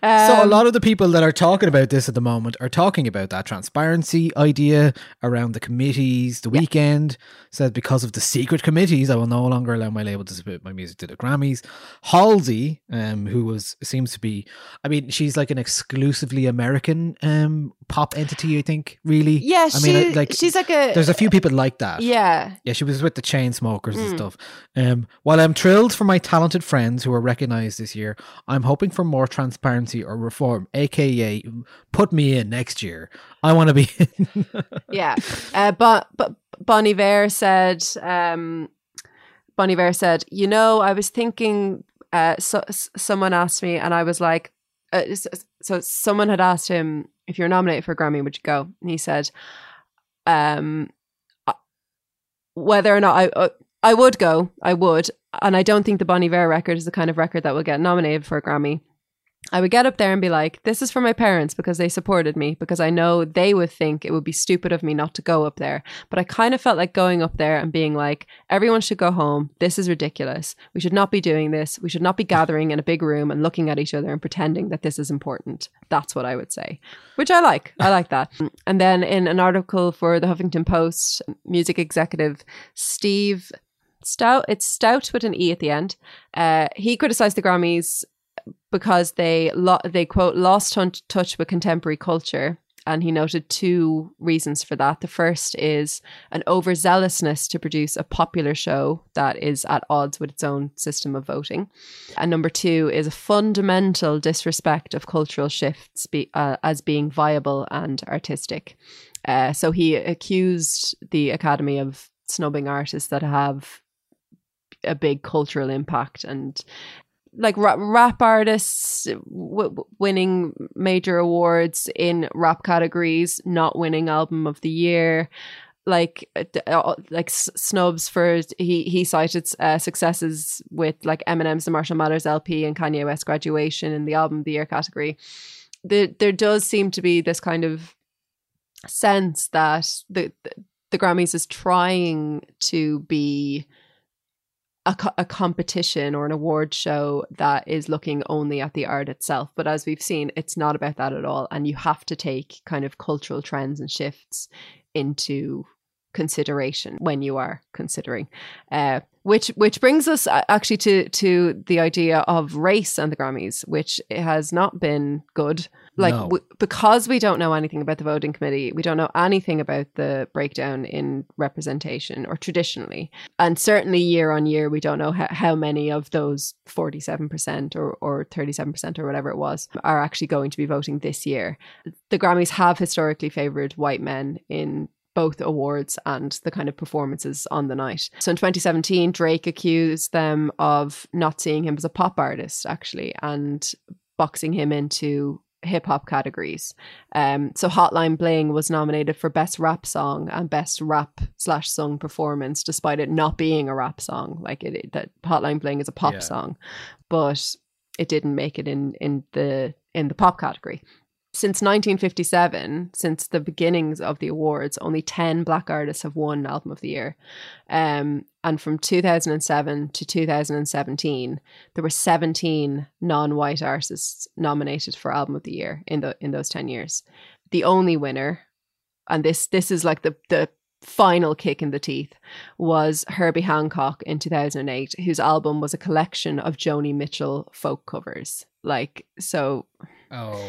a Um, lot of the people that are talking about this at the moment are talking about that transparency idea around the committees. The Weeknd said because of the secret committees, I will no longer allow my label to submit my music to the Grammys. Halsey, um, who was seems to be, I mean, she's like an exclusively American um pop entity. I think really. Yeah, I mean, like she's like a- There's a few people like that. Yeah. Yeah, she was with the Chainsmokers and Mm. stuff. Um, while I'm thrilled for my talented friends who are recognized this year, I'm hoping for more transparency or reform, aka put me in next year. I want to be in. yeah. Uh, but but Bon Iver said. Um, Bon Iver said, "You know, I was thinking. Uh, so, someone asked me, and I was like, uh, so, so someone had asked him if you're nominated for a Grammy, would you go? And he said, um, whether or not I." Uh, I would go, I would, and I don't think the Bon Iver record is the kind of record that will get nominated for a Grammy. I would get up there and be like, this is for my parents because they supported me, because I know they would think it would be stupid of me not to go up there. But I kind of felt like going up there and being like, everyone should go home. This is ridiculous. We should not be doing this. We should not be gathering in a big room and looking at each other and pretending that this is important. That's what I would say, which I like. I like that. And then in an article for the Huffington Post, music executive Steve Stoute, it's Stout with an E at the end. Uh, he criticized the Grammys because they lo- they quote lost touch touch with contemporary culture and he noted two reasons for that. The first is an overzealousness to produce a popular show that is at odds with its own system of voting. And number two is a fundamental disrespect of cultural shifts be, uh, as being viable and artistic. Uh, so he accused the Academy of snubbing artists that have a big cultural impact and like ra- rap artists w- winning major awards in rap categories, not winning album of the year. Like, uh, like snubs for he he cited uh, successes with like Eminem's "The Marshall Mathers" LP and Kanye West "Graduation" in the album of the year category. There there does seem to be this kind of sense that the the Grammys is trying to be a, co- a competition or an award show that is looking only at the art itself. But as we've seen, it's not about that at all. And you have to take kind of cultural trends and shifts into consideration when you are considering. Uh, which which brings us uh, actually to to the idea of race and the Grammys, which has not been good. Like No. w- because we don't know anything about the voting committee, we don't know anything about the breakdown in representation or traditionally, and certainly year on year, we don't know how, how many of those forty seven percent or or thirty seven percent or whatever it was are actually going to be voting this year. The Grammys have historically favored white men in both awards and the kind of performances on the night. So in 2017, Drake accused them of not seeing him as a pop artist, actually, and boxing him into hip hop categories. Um, so Hotline Bling was nominated for Best Rap Song and Best Rap slash Sung Performance, despite it not being a rap song. Like it, it that Hotline Bling is a pop Yeah. song, but it didn't make it in in the in the pop category since 1957, since the beginnings of the awards, only 10 black artists have won Album of the Year. Um, and from 2007 to 2017, there were 17 non-white artists nominated for Album of the Year in the in those 10 years. The only winner, and this this is like the the final kick in the teeth, was Herbie Hancock in 2008, whose album was a collection of Joni Mitchell folk covers. Like so Oh,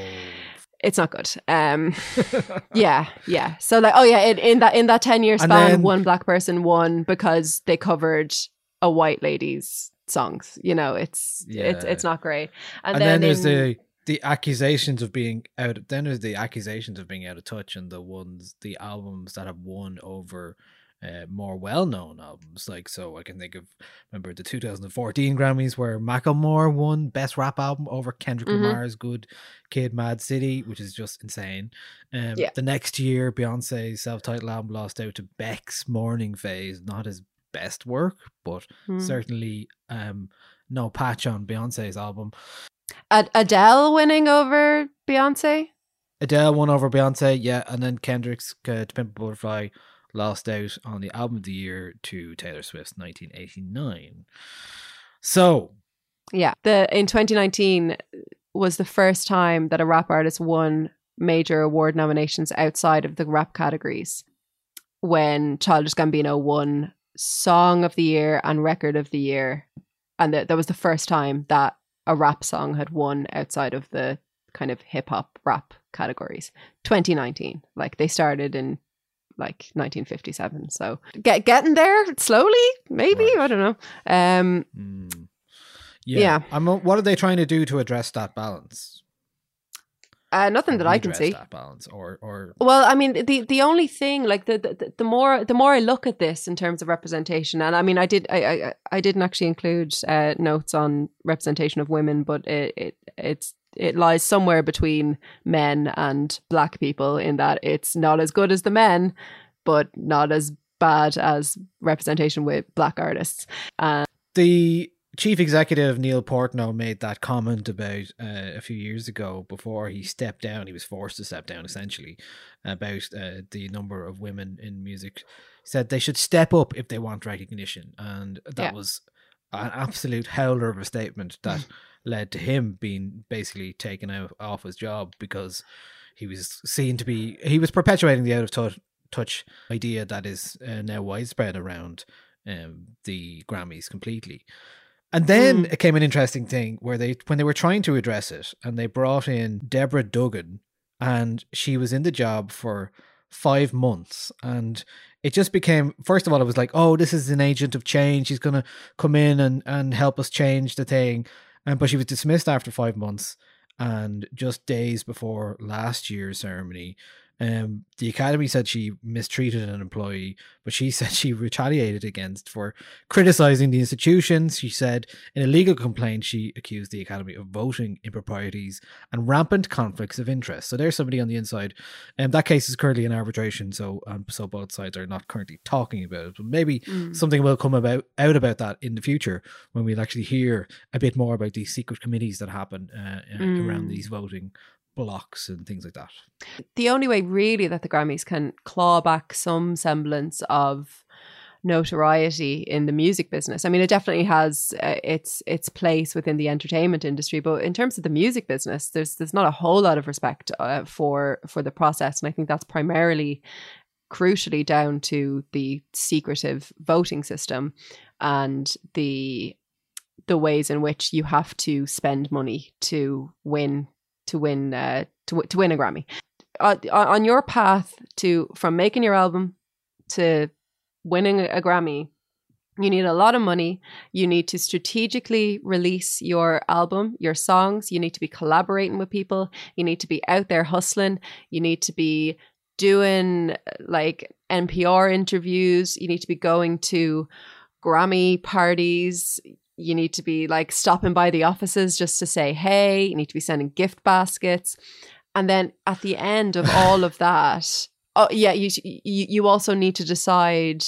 it's not good. Um, yeah, yeah. So like, oh yeah, in, in that in that ten year span, then- one black person won because they covered a white lady's songs. You know, it's it's Yeah. it's not great. And, and, then, there's in- the the accusations of being out. Then there's the accusations of being out of touch, and the ones the albums that have won over. Uh, more well-known albums, like so, I can think of remember the 2014 Grammys where Macklemore won Best Rap Album over Kendrick Mhm. Lamar's "Good Kid, Mad City," which is just insane. Um, Yeah. The next year, Beyonce's self-titled album lost out to Beck's "Morning Phase," not his best work, but Hmm. certainly um, no patch on Beyonce's album. Ad- Adele winning over Beyonce. Adele won over Beyonce, yeah, and then Kendrick's uh, "To Pimp a Butterfly" lost out on the album of the year to Taylor Swift's 1989. So, Yeah, the in 2019 uh, was the first time that a rap artist won major award nominations outside of the rap categories. When Childish Gambino won Song of the Year and Record of the Year, and that that was the first time that a rap song had won outside of the kind of hip hop rap categories. 2019, like they started in like 1957, so get getting there slowly, maybe I don't know. Um, yeah, Yeah. I'm, what are they trying to do to address that balance? uh, nothing that I can see. that balance, or or Well, I mean, the the only thing, like the, the the more the more I look at this in terms of representation, and I mean, I did I I, I didn't actually include uh, notes on representation of women, but it, it it's it lies somewhere between men and black people in that it's not as good as the men, but not as bad as representation with black artists. Uh, the chief executive Neil Portnow made that comment about uh, a few years ago before he stepped down. He was forced to step down essentially about uh, the number of women in music. He said they should step up if they want recognition, and that Yeah. was an absolute howler of a statement that led to him being basically taken out off his job because he was seen to be he was perpetuating the out of touch touch idea that is uh, now widespread around um, the Grammys completely. And then Mm. it came an interesting thing where they when they were trying to address it and they brought in Deborah Dugan and she was in the job for five months and it just became first of all it was like oh this is an agent of change. He's going to come in and and help us change the thing. And but she was dismissed after five months and just days before last year's ceremony um, the academy said she mistreated an employee, but she said she retaliated against for criticizing the institutions. She said in a legal complaint, she accused the academy of voting improprieties and rampant conflicts of interest. So there's somebody on the inside. And um, that case is currently in arbitration, so um, so both sides are not currently talking about it. But maybe Mm. something will come about out about that in the future when we'll actually hear a bit more about these secret committees that happen uh, uh, around Mm. these voting blocks and things like that. the only way really that the Grammys can claw back some semblance of notoriety in the music business. I mean, it definitely has uh, its its place within the entertainment industry, but in terms of the music business, there's there's not a whole lot of respect uh, for for the process, and I think that's primarily crucially down to the secretive voting system and the the ways in which you have to spend money to win to win uh, to to win a Grammy. Uh, on your path to from making your album to winning a Grammy, you need a lot of money. You need to strategically release your album, your songs. You need to be collaborating with people. You need to be out there hustling. You need to be doing like NPR interviews. You need to be going to Grammy parties. You need to be like stopping by the offices just to say hey. You need to be sending gift baskets. And then at the end of all of that, oh yeah, you you also need to decide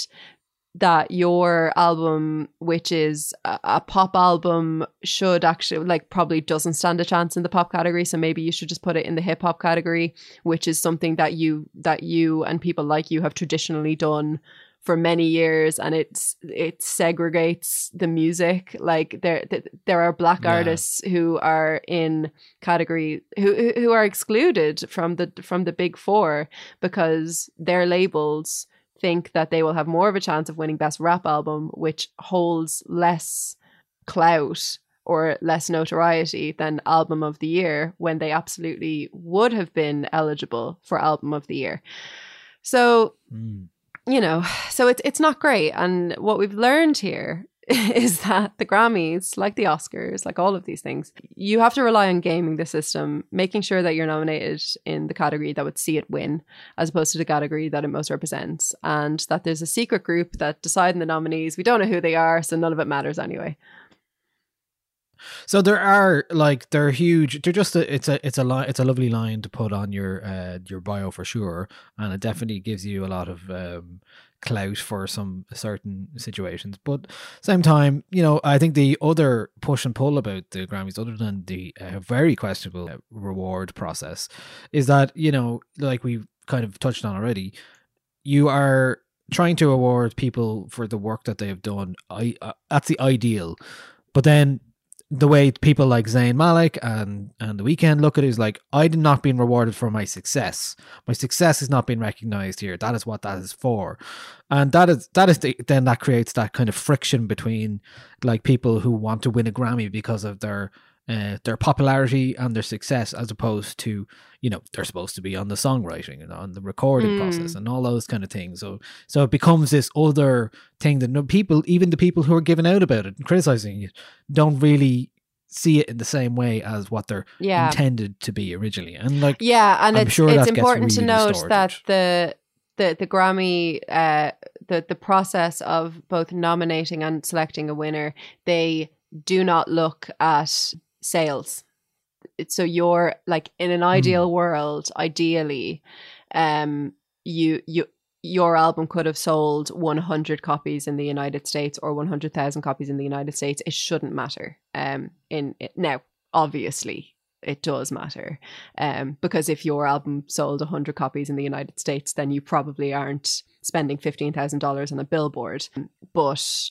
that your album, which is a, a pop album, should actually like probably doesn't stand a chance in the pop category. So maybe you should just put it in the hip hop category, which is something that you that you and people like you have traditionally done for many years and it's it segregates the music. Like there there are black Yeah. artists who are in category who who- are excluded from the from the big 4 because their labels think that they will have more of a chance of winning best rap album which holds less clout or less notoriety than album of the year when they absolutely would have been eligible for album of the year. So hmm. You know, so it's it's not great. And what we've learned here is that the Grammys, like the Oscars, like all of these things, you have to rely on gaming the system, making sure that you're nominated in the category that would see it win, as opposed to the category that it most represents, and that there's a secret group that decide the nominees. We don't know who they are, so none of it matters anyway. So there are like they're huge. They're just a, it's a it's a line it's a lovely line to put on your uh your bio for sure, and it definitely gives you a lot of um clout for some certain situations. But same time, you know, I think the other push and pull about the Grammys, other than the uh, very questionable uh, reward process, is that you know, like we kind of touched on already, you are trying to award people for the work that they have done. I uh, that's the ideal, but then the way people like Zayn Malik and and the Weeknd look at it is like I did not being rewarded for my success. My success is not being recognized here. That is what that is for, and that is that is the, then that creates that kind of friction between like people who want to win a Grammy because of their uh, their popularity and their success, as opposed to you know they're supposed to be on the songwriting and on the recording Mm. process and all those kind of things. So so it becomes this other thing that no people, even the people who are giving out about it and criticizing it, don't really see it in the same way as what they're Yeah. intended to be originally. And like Yeah, and I'm it's sure it's important to note distorted. that the the the Grammy uh the the process of both nominating and selecting a winner, they do not look at sales. So you're like in an ideal world, ideally, um you you your album could have sold 100 copies in the United States or 100,000 copies in the United States. It shouldn't matter. Um in it, now obviously it does matter um, because if your album sold 100 copies in the United States, then you probably aren't spending $15,000 on a billboard. But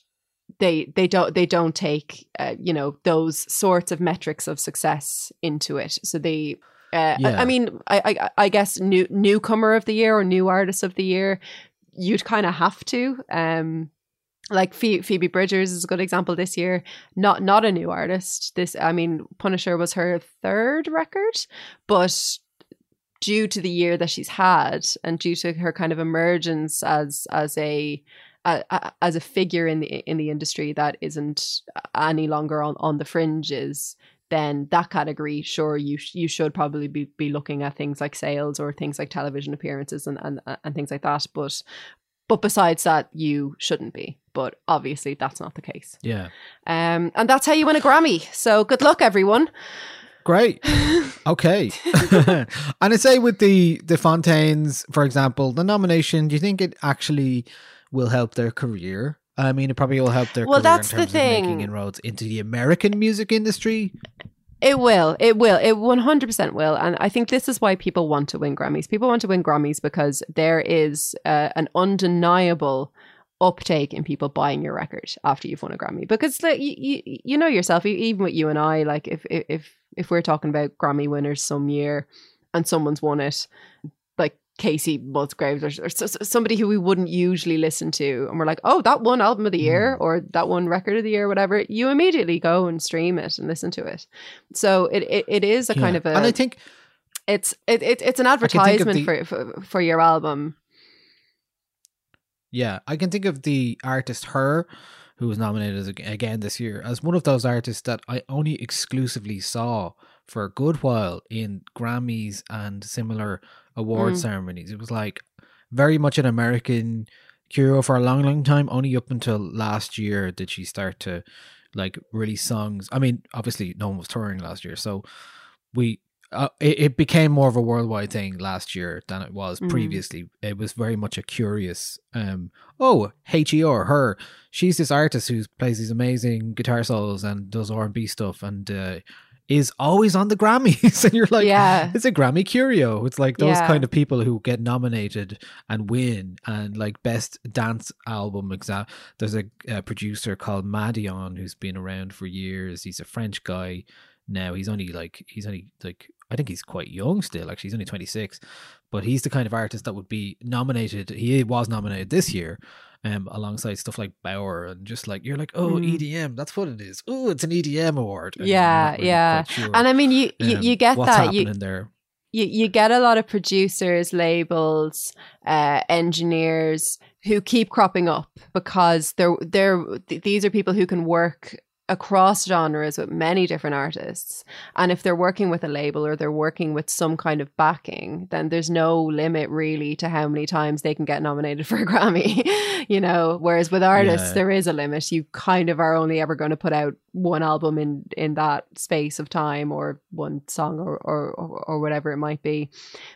they they don't they don't take uh, you know those sorts of metrics of success into it. So they uh, I, Yeah. I mean I, I I guess new newcomer of the year or new artist of the year you'd kind of have to um like Phoebe Bridgers is a good example this year. Not not a new artist. This I mean, Punisher was her third record, but due to the year that she's had and due to her kind of emergence as as a a- as a figure in the in the industry that isn't any longer on on the fringes then that category sure you you should probably be, be looking at things like sales or things like television appearances and, and and things like that but but besides that you shouldn't be but obviously that's not the case Yeah. um and that's how you win a grammy so good luck everyone Great. Okay. and I say with the the Fontaines, for example, the nomination, do you think it actually will help their career? I mean, it probably will help their Well, career that's in the terms of making thing. inroads into the American music industry. It will. It will. It 100% will. And I think this is why people want to win Grammys. People want to win Grammys because there is uh, an undeniable uptake in people buying your record after you've won a Grammy. Because like, you, you, you know yourself, even with you and I, like if, if, if, we're talking about Grammy winners some year and someone's won it, Kacey Musgraves or, or somebody who we wouldn't usually listen to, and we're like, oh, that one album of the year hmm. or that one record of the year, whatever, you immediately go and stream it and listen to it. So it it, it is a kind of a, and I think it's it, it it's an can think of advertisement the- for, for for your album. Yeah, I can think of the artist Her, who was nominated again this year as one of those artists that I only exclusively saw for a good while in Grammys and similar award Mm. ceremonies. It was like very much an American hero for a long, long time. Only up until last year did she start to like release songs. I mean, obviously, no one was touring last year, so we uh, it, it became more of a worldwide thing last year than it was Mhm. previously. It was very much a curious, um, oh, H.E.R. her. She's this artist who plays these amazing guitar solos and does R and B stuff and uh, is always on the Grammys. and you're like, Yeah. it's a Grammy curio. It's like those Yeah. kind of people who get nominated and win and like best dance album exam. There's a, a producer called Madeon who's been around for years. He's a French guy now. He's only like he's only like I think he's quite young still. Actually, he's only 26, but he's the kind of artist that would be nominated. He was nominated this year. Um, alongside stuff like Baauer and just like you're like, oh, Mm. EDM, that's what it is. Oh, it's an EDM award. and Yeah, really yeah. sure, And I mean, you you, um, you get that you there. you you get a lot of producers, labels, uh, engineers who keep cropping up because they're they're th- these are people who can work across genres with many different artists and if they're working with a label or they're working with some kind of backing then there's no limit really to how many times they can get nominated for a grammy you know whereas with artists Yeah. there is a limit you kind of are only ever going to put out one album in in that space of time or one song or or or, whatever it might be.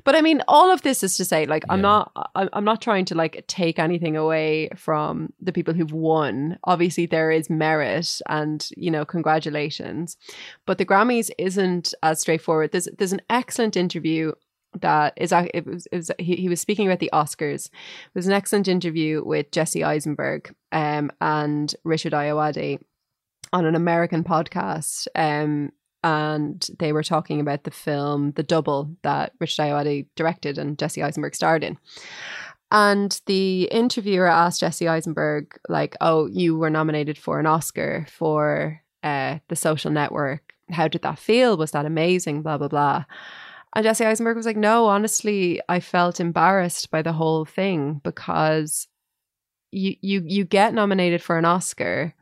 But i mean all of this is to say like i'm not i'm not trying to like take anything away from the people who've won. Obviously there is merit and you know congratulations. But the grammys isn't as straightforward. There's there's an excellent interview that is it was, it was he, he was speaking about the Oscars. It was an excellent interview with Jesse Eisenberg um, and Richard Ayoade on an American podcast. Um, and they were talking about the film The Double that Richard Ayoade directed and Jesse Eisenberg starred in. And the interviewer asked Jesse Eisenberg, like, oh, you were nominated for an Oscar for uh, The Social Network. How did that feel? Was that amazing? Blah, blah, blah. And Jesse Eisenberg was like, no, honestly, I felt embarrassed by the whole thing because you you you get nominated for an Oscar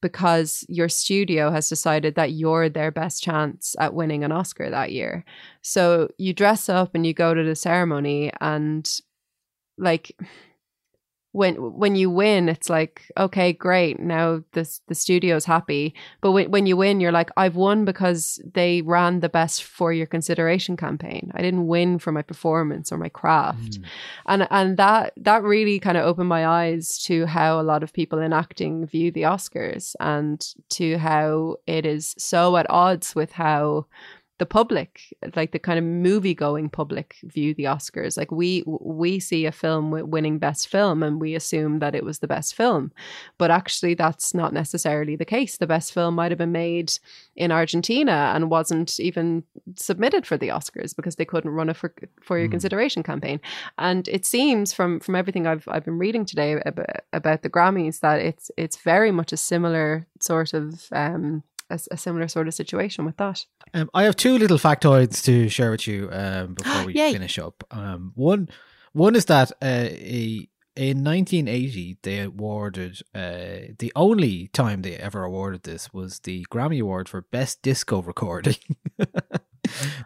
because your studio has decided that you're their best chance at winning an Oscar that year. So you dress up and you go to the ceremony and like when when you win it's like okay great now this the studio's happy. But when, when you win you're like i've won because they ran the best for your consideration campaign. I didn't win for my performance or my craft. Hmm. And and that that really kind of opened my eyes to how a lot of people in acting view the oscars and to how it is so at odds with how the public like the kind of movie going public view the oscars. Like we we see a film winning best film and we assume that it was the best film. But actually that's not necessarily the case. The best film might have been made in argentina and wasn't even submitted for the oscars because they couldn't run a for, for your consideration campaign. And it seems from from everything i've i've been reading today about, about the grammys that it's it's very much a similar sort of um a, a similar sort of situation with that. Um, I have two little factoids to share with you um, before we Yay. finish up. Um, one, one is that uh, a, in 1980 they awarded uh, the only time they ever awarded this was the Grammy Award for Best Disco Recording.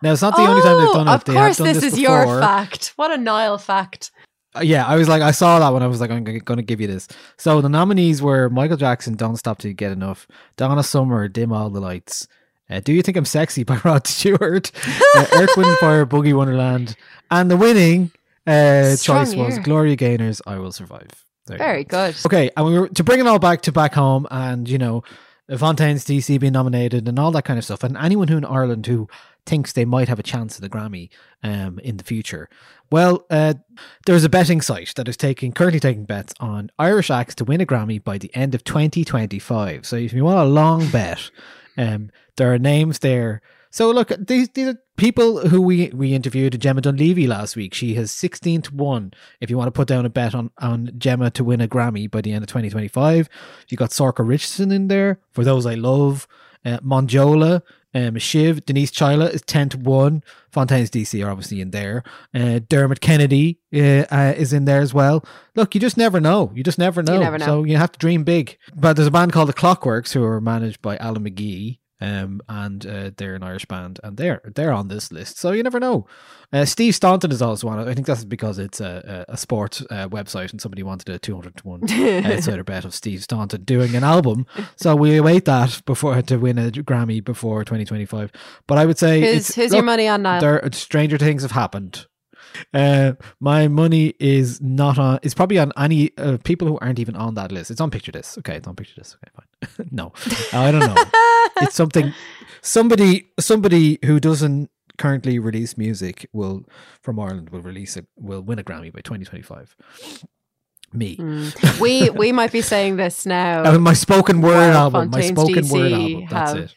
now it's not the only time they've done it. Oh, Of they course, this, this is your fact. What a Nile fact. Yeah, I was like, I saw that one. I was like, I'm going to give you this. So the nominees were Michael Jackson, "Don't Stop Till You Get Enough," Donna Summer, "Dim All the Lights," uh, "Do You Think I'm Sexy" by Rod Stewart, uh, "Earth, Wind Fire," "Boogie Wonderland," and the winning uh, choice was. Gloria Gaynor's "I Will Survive." There you go. Very good. Okay, and we were to bring it all back to back home, and you know, Fontaines D.C being nominated and all that kind of stuff, and anyone who in Ireland who thinks they might have a chance at the Grammy um, in the future. Well, uh, there's a betting site that is taking currently taking bets on Irish acts to win a Grammy by the end of 2025. So if you want a long bet, um, there are names there. So look, these these are people who we we interviewed. Gemma Dunleavy last week. She has 16 to one. If you want to put down a bet on on Gemma to win a Grammy by the end of 2025, you got Sorcha Richardson in there. For those I love, uh, Monjola, um, Shiv, Denise Chaila is 10 to 1. Fontaines D.C are obviously in there. Uh, Dermot Kennedy uh, uh, is in there as well. Look, you just never know. You just never know. never know. So you have to dream big. But there's a band called The Clockworks who are managed by Alan McGee. Um, and uh, they're an Irish band, and they're they're on this list, so you never know. Uh, Steve Staunton is also on it. I think that's because it's a, a, a sports uh, website, and somebody wanted a two hundred to one outsider bet of Steve Staunton doing an album. So we await that before to win a Grammy before twenty twenty five. But I would say, Who's- who's your money on? There, stranger things have happened. Uh, my money is not on. It's probably on any uh, people who aren't even on that list. It's on Picture This. Okay, it's on Picture This. Okay, fine. no, I don't know. it's something. Somebody, somebody who doesn't currently release music will from Ireland will release it. Will win a Grammy by twenty twenty five. Me. Mm. we we might be saying this now. Uh, my spoken word album. My Fontaines spoken word album. That's it.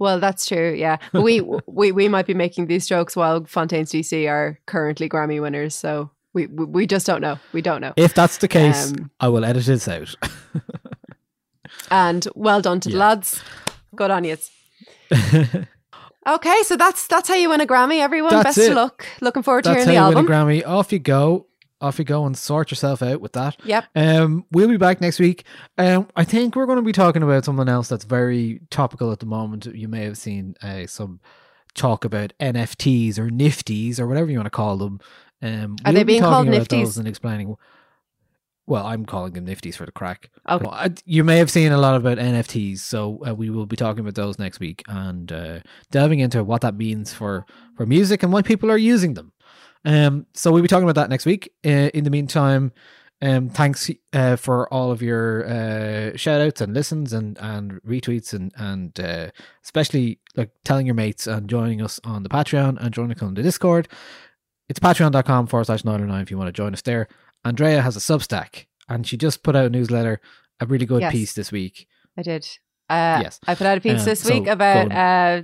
Well, that's true. Yeah, we we we might be making these jokes while Fontaines D.C are currently Grammy winners. So we we, just don't know. We don't know. If that's the case, Um, I will edit this out. And well done to the lads. Good on you. Okay, so that's that's how you win a Grammy, everyone. That's Best it. of luck. Looking forward to That's hearing how the you win album. a Grammy. Off you go. Off you go and sort yourself out with that. Yep. Um, we'll be back next week. Um, I think we're going to be talking about something else that's very topical at the moment. You may have seen uh, some talk about NFTs or Nifties or whatever you want to call them. Um, Are we'll they be being talking called about Nifties? and explaining. Well, I'm calling them Nifties for the crack. Okay. Well, I- you may have seen a lot about NFTs, so uh, we will be talking about those next week and uh, delving into what that means for for music and why people are using them. Um, so we'll be talking about that next week. Uh, in the meantime, um, thanks uh, for all of your uh, shout outs and listens and, and retweets and and uh, especially like telling your mates and joining us on the Patreon and joining us on the Discord. It's patreon.com forward slash 909 if you want to join us there. Andrea has a Substack and she just put out a newsletter, a really good Yes. piece this week. I did. Uh, Yes. I put out a piece Uh, this week about uh,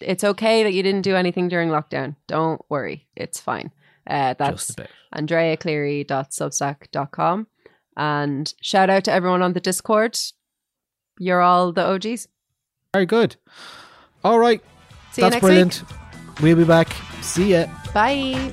it's okay that you didn't do anything during lockdown. Don't worry, it's fine. Uh, that's andreacleary.substack.com. And shout out to everyone on the Discord. You're all the OGs. Very good. All right. See you That's next brilliant. We'll be back. See ya. Bye.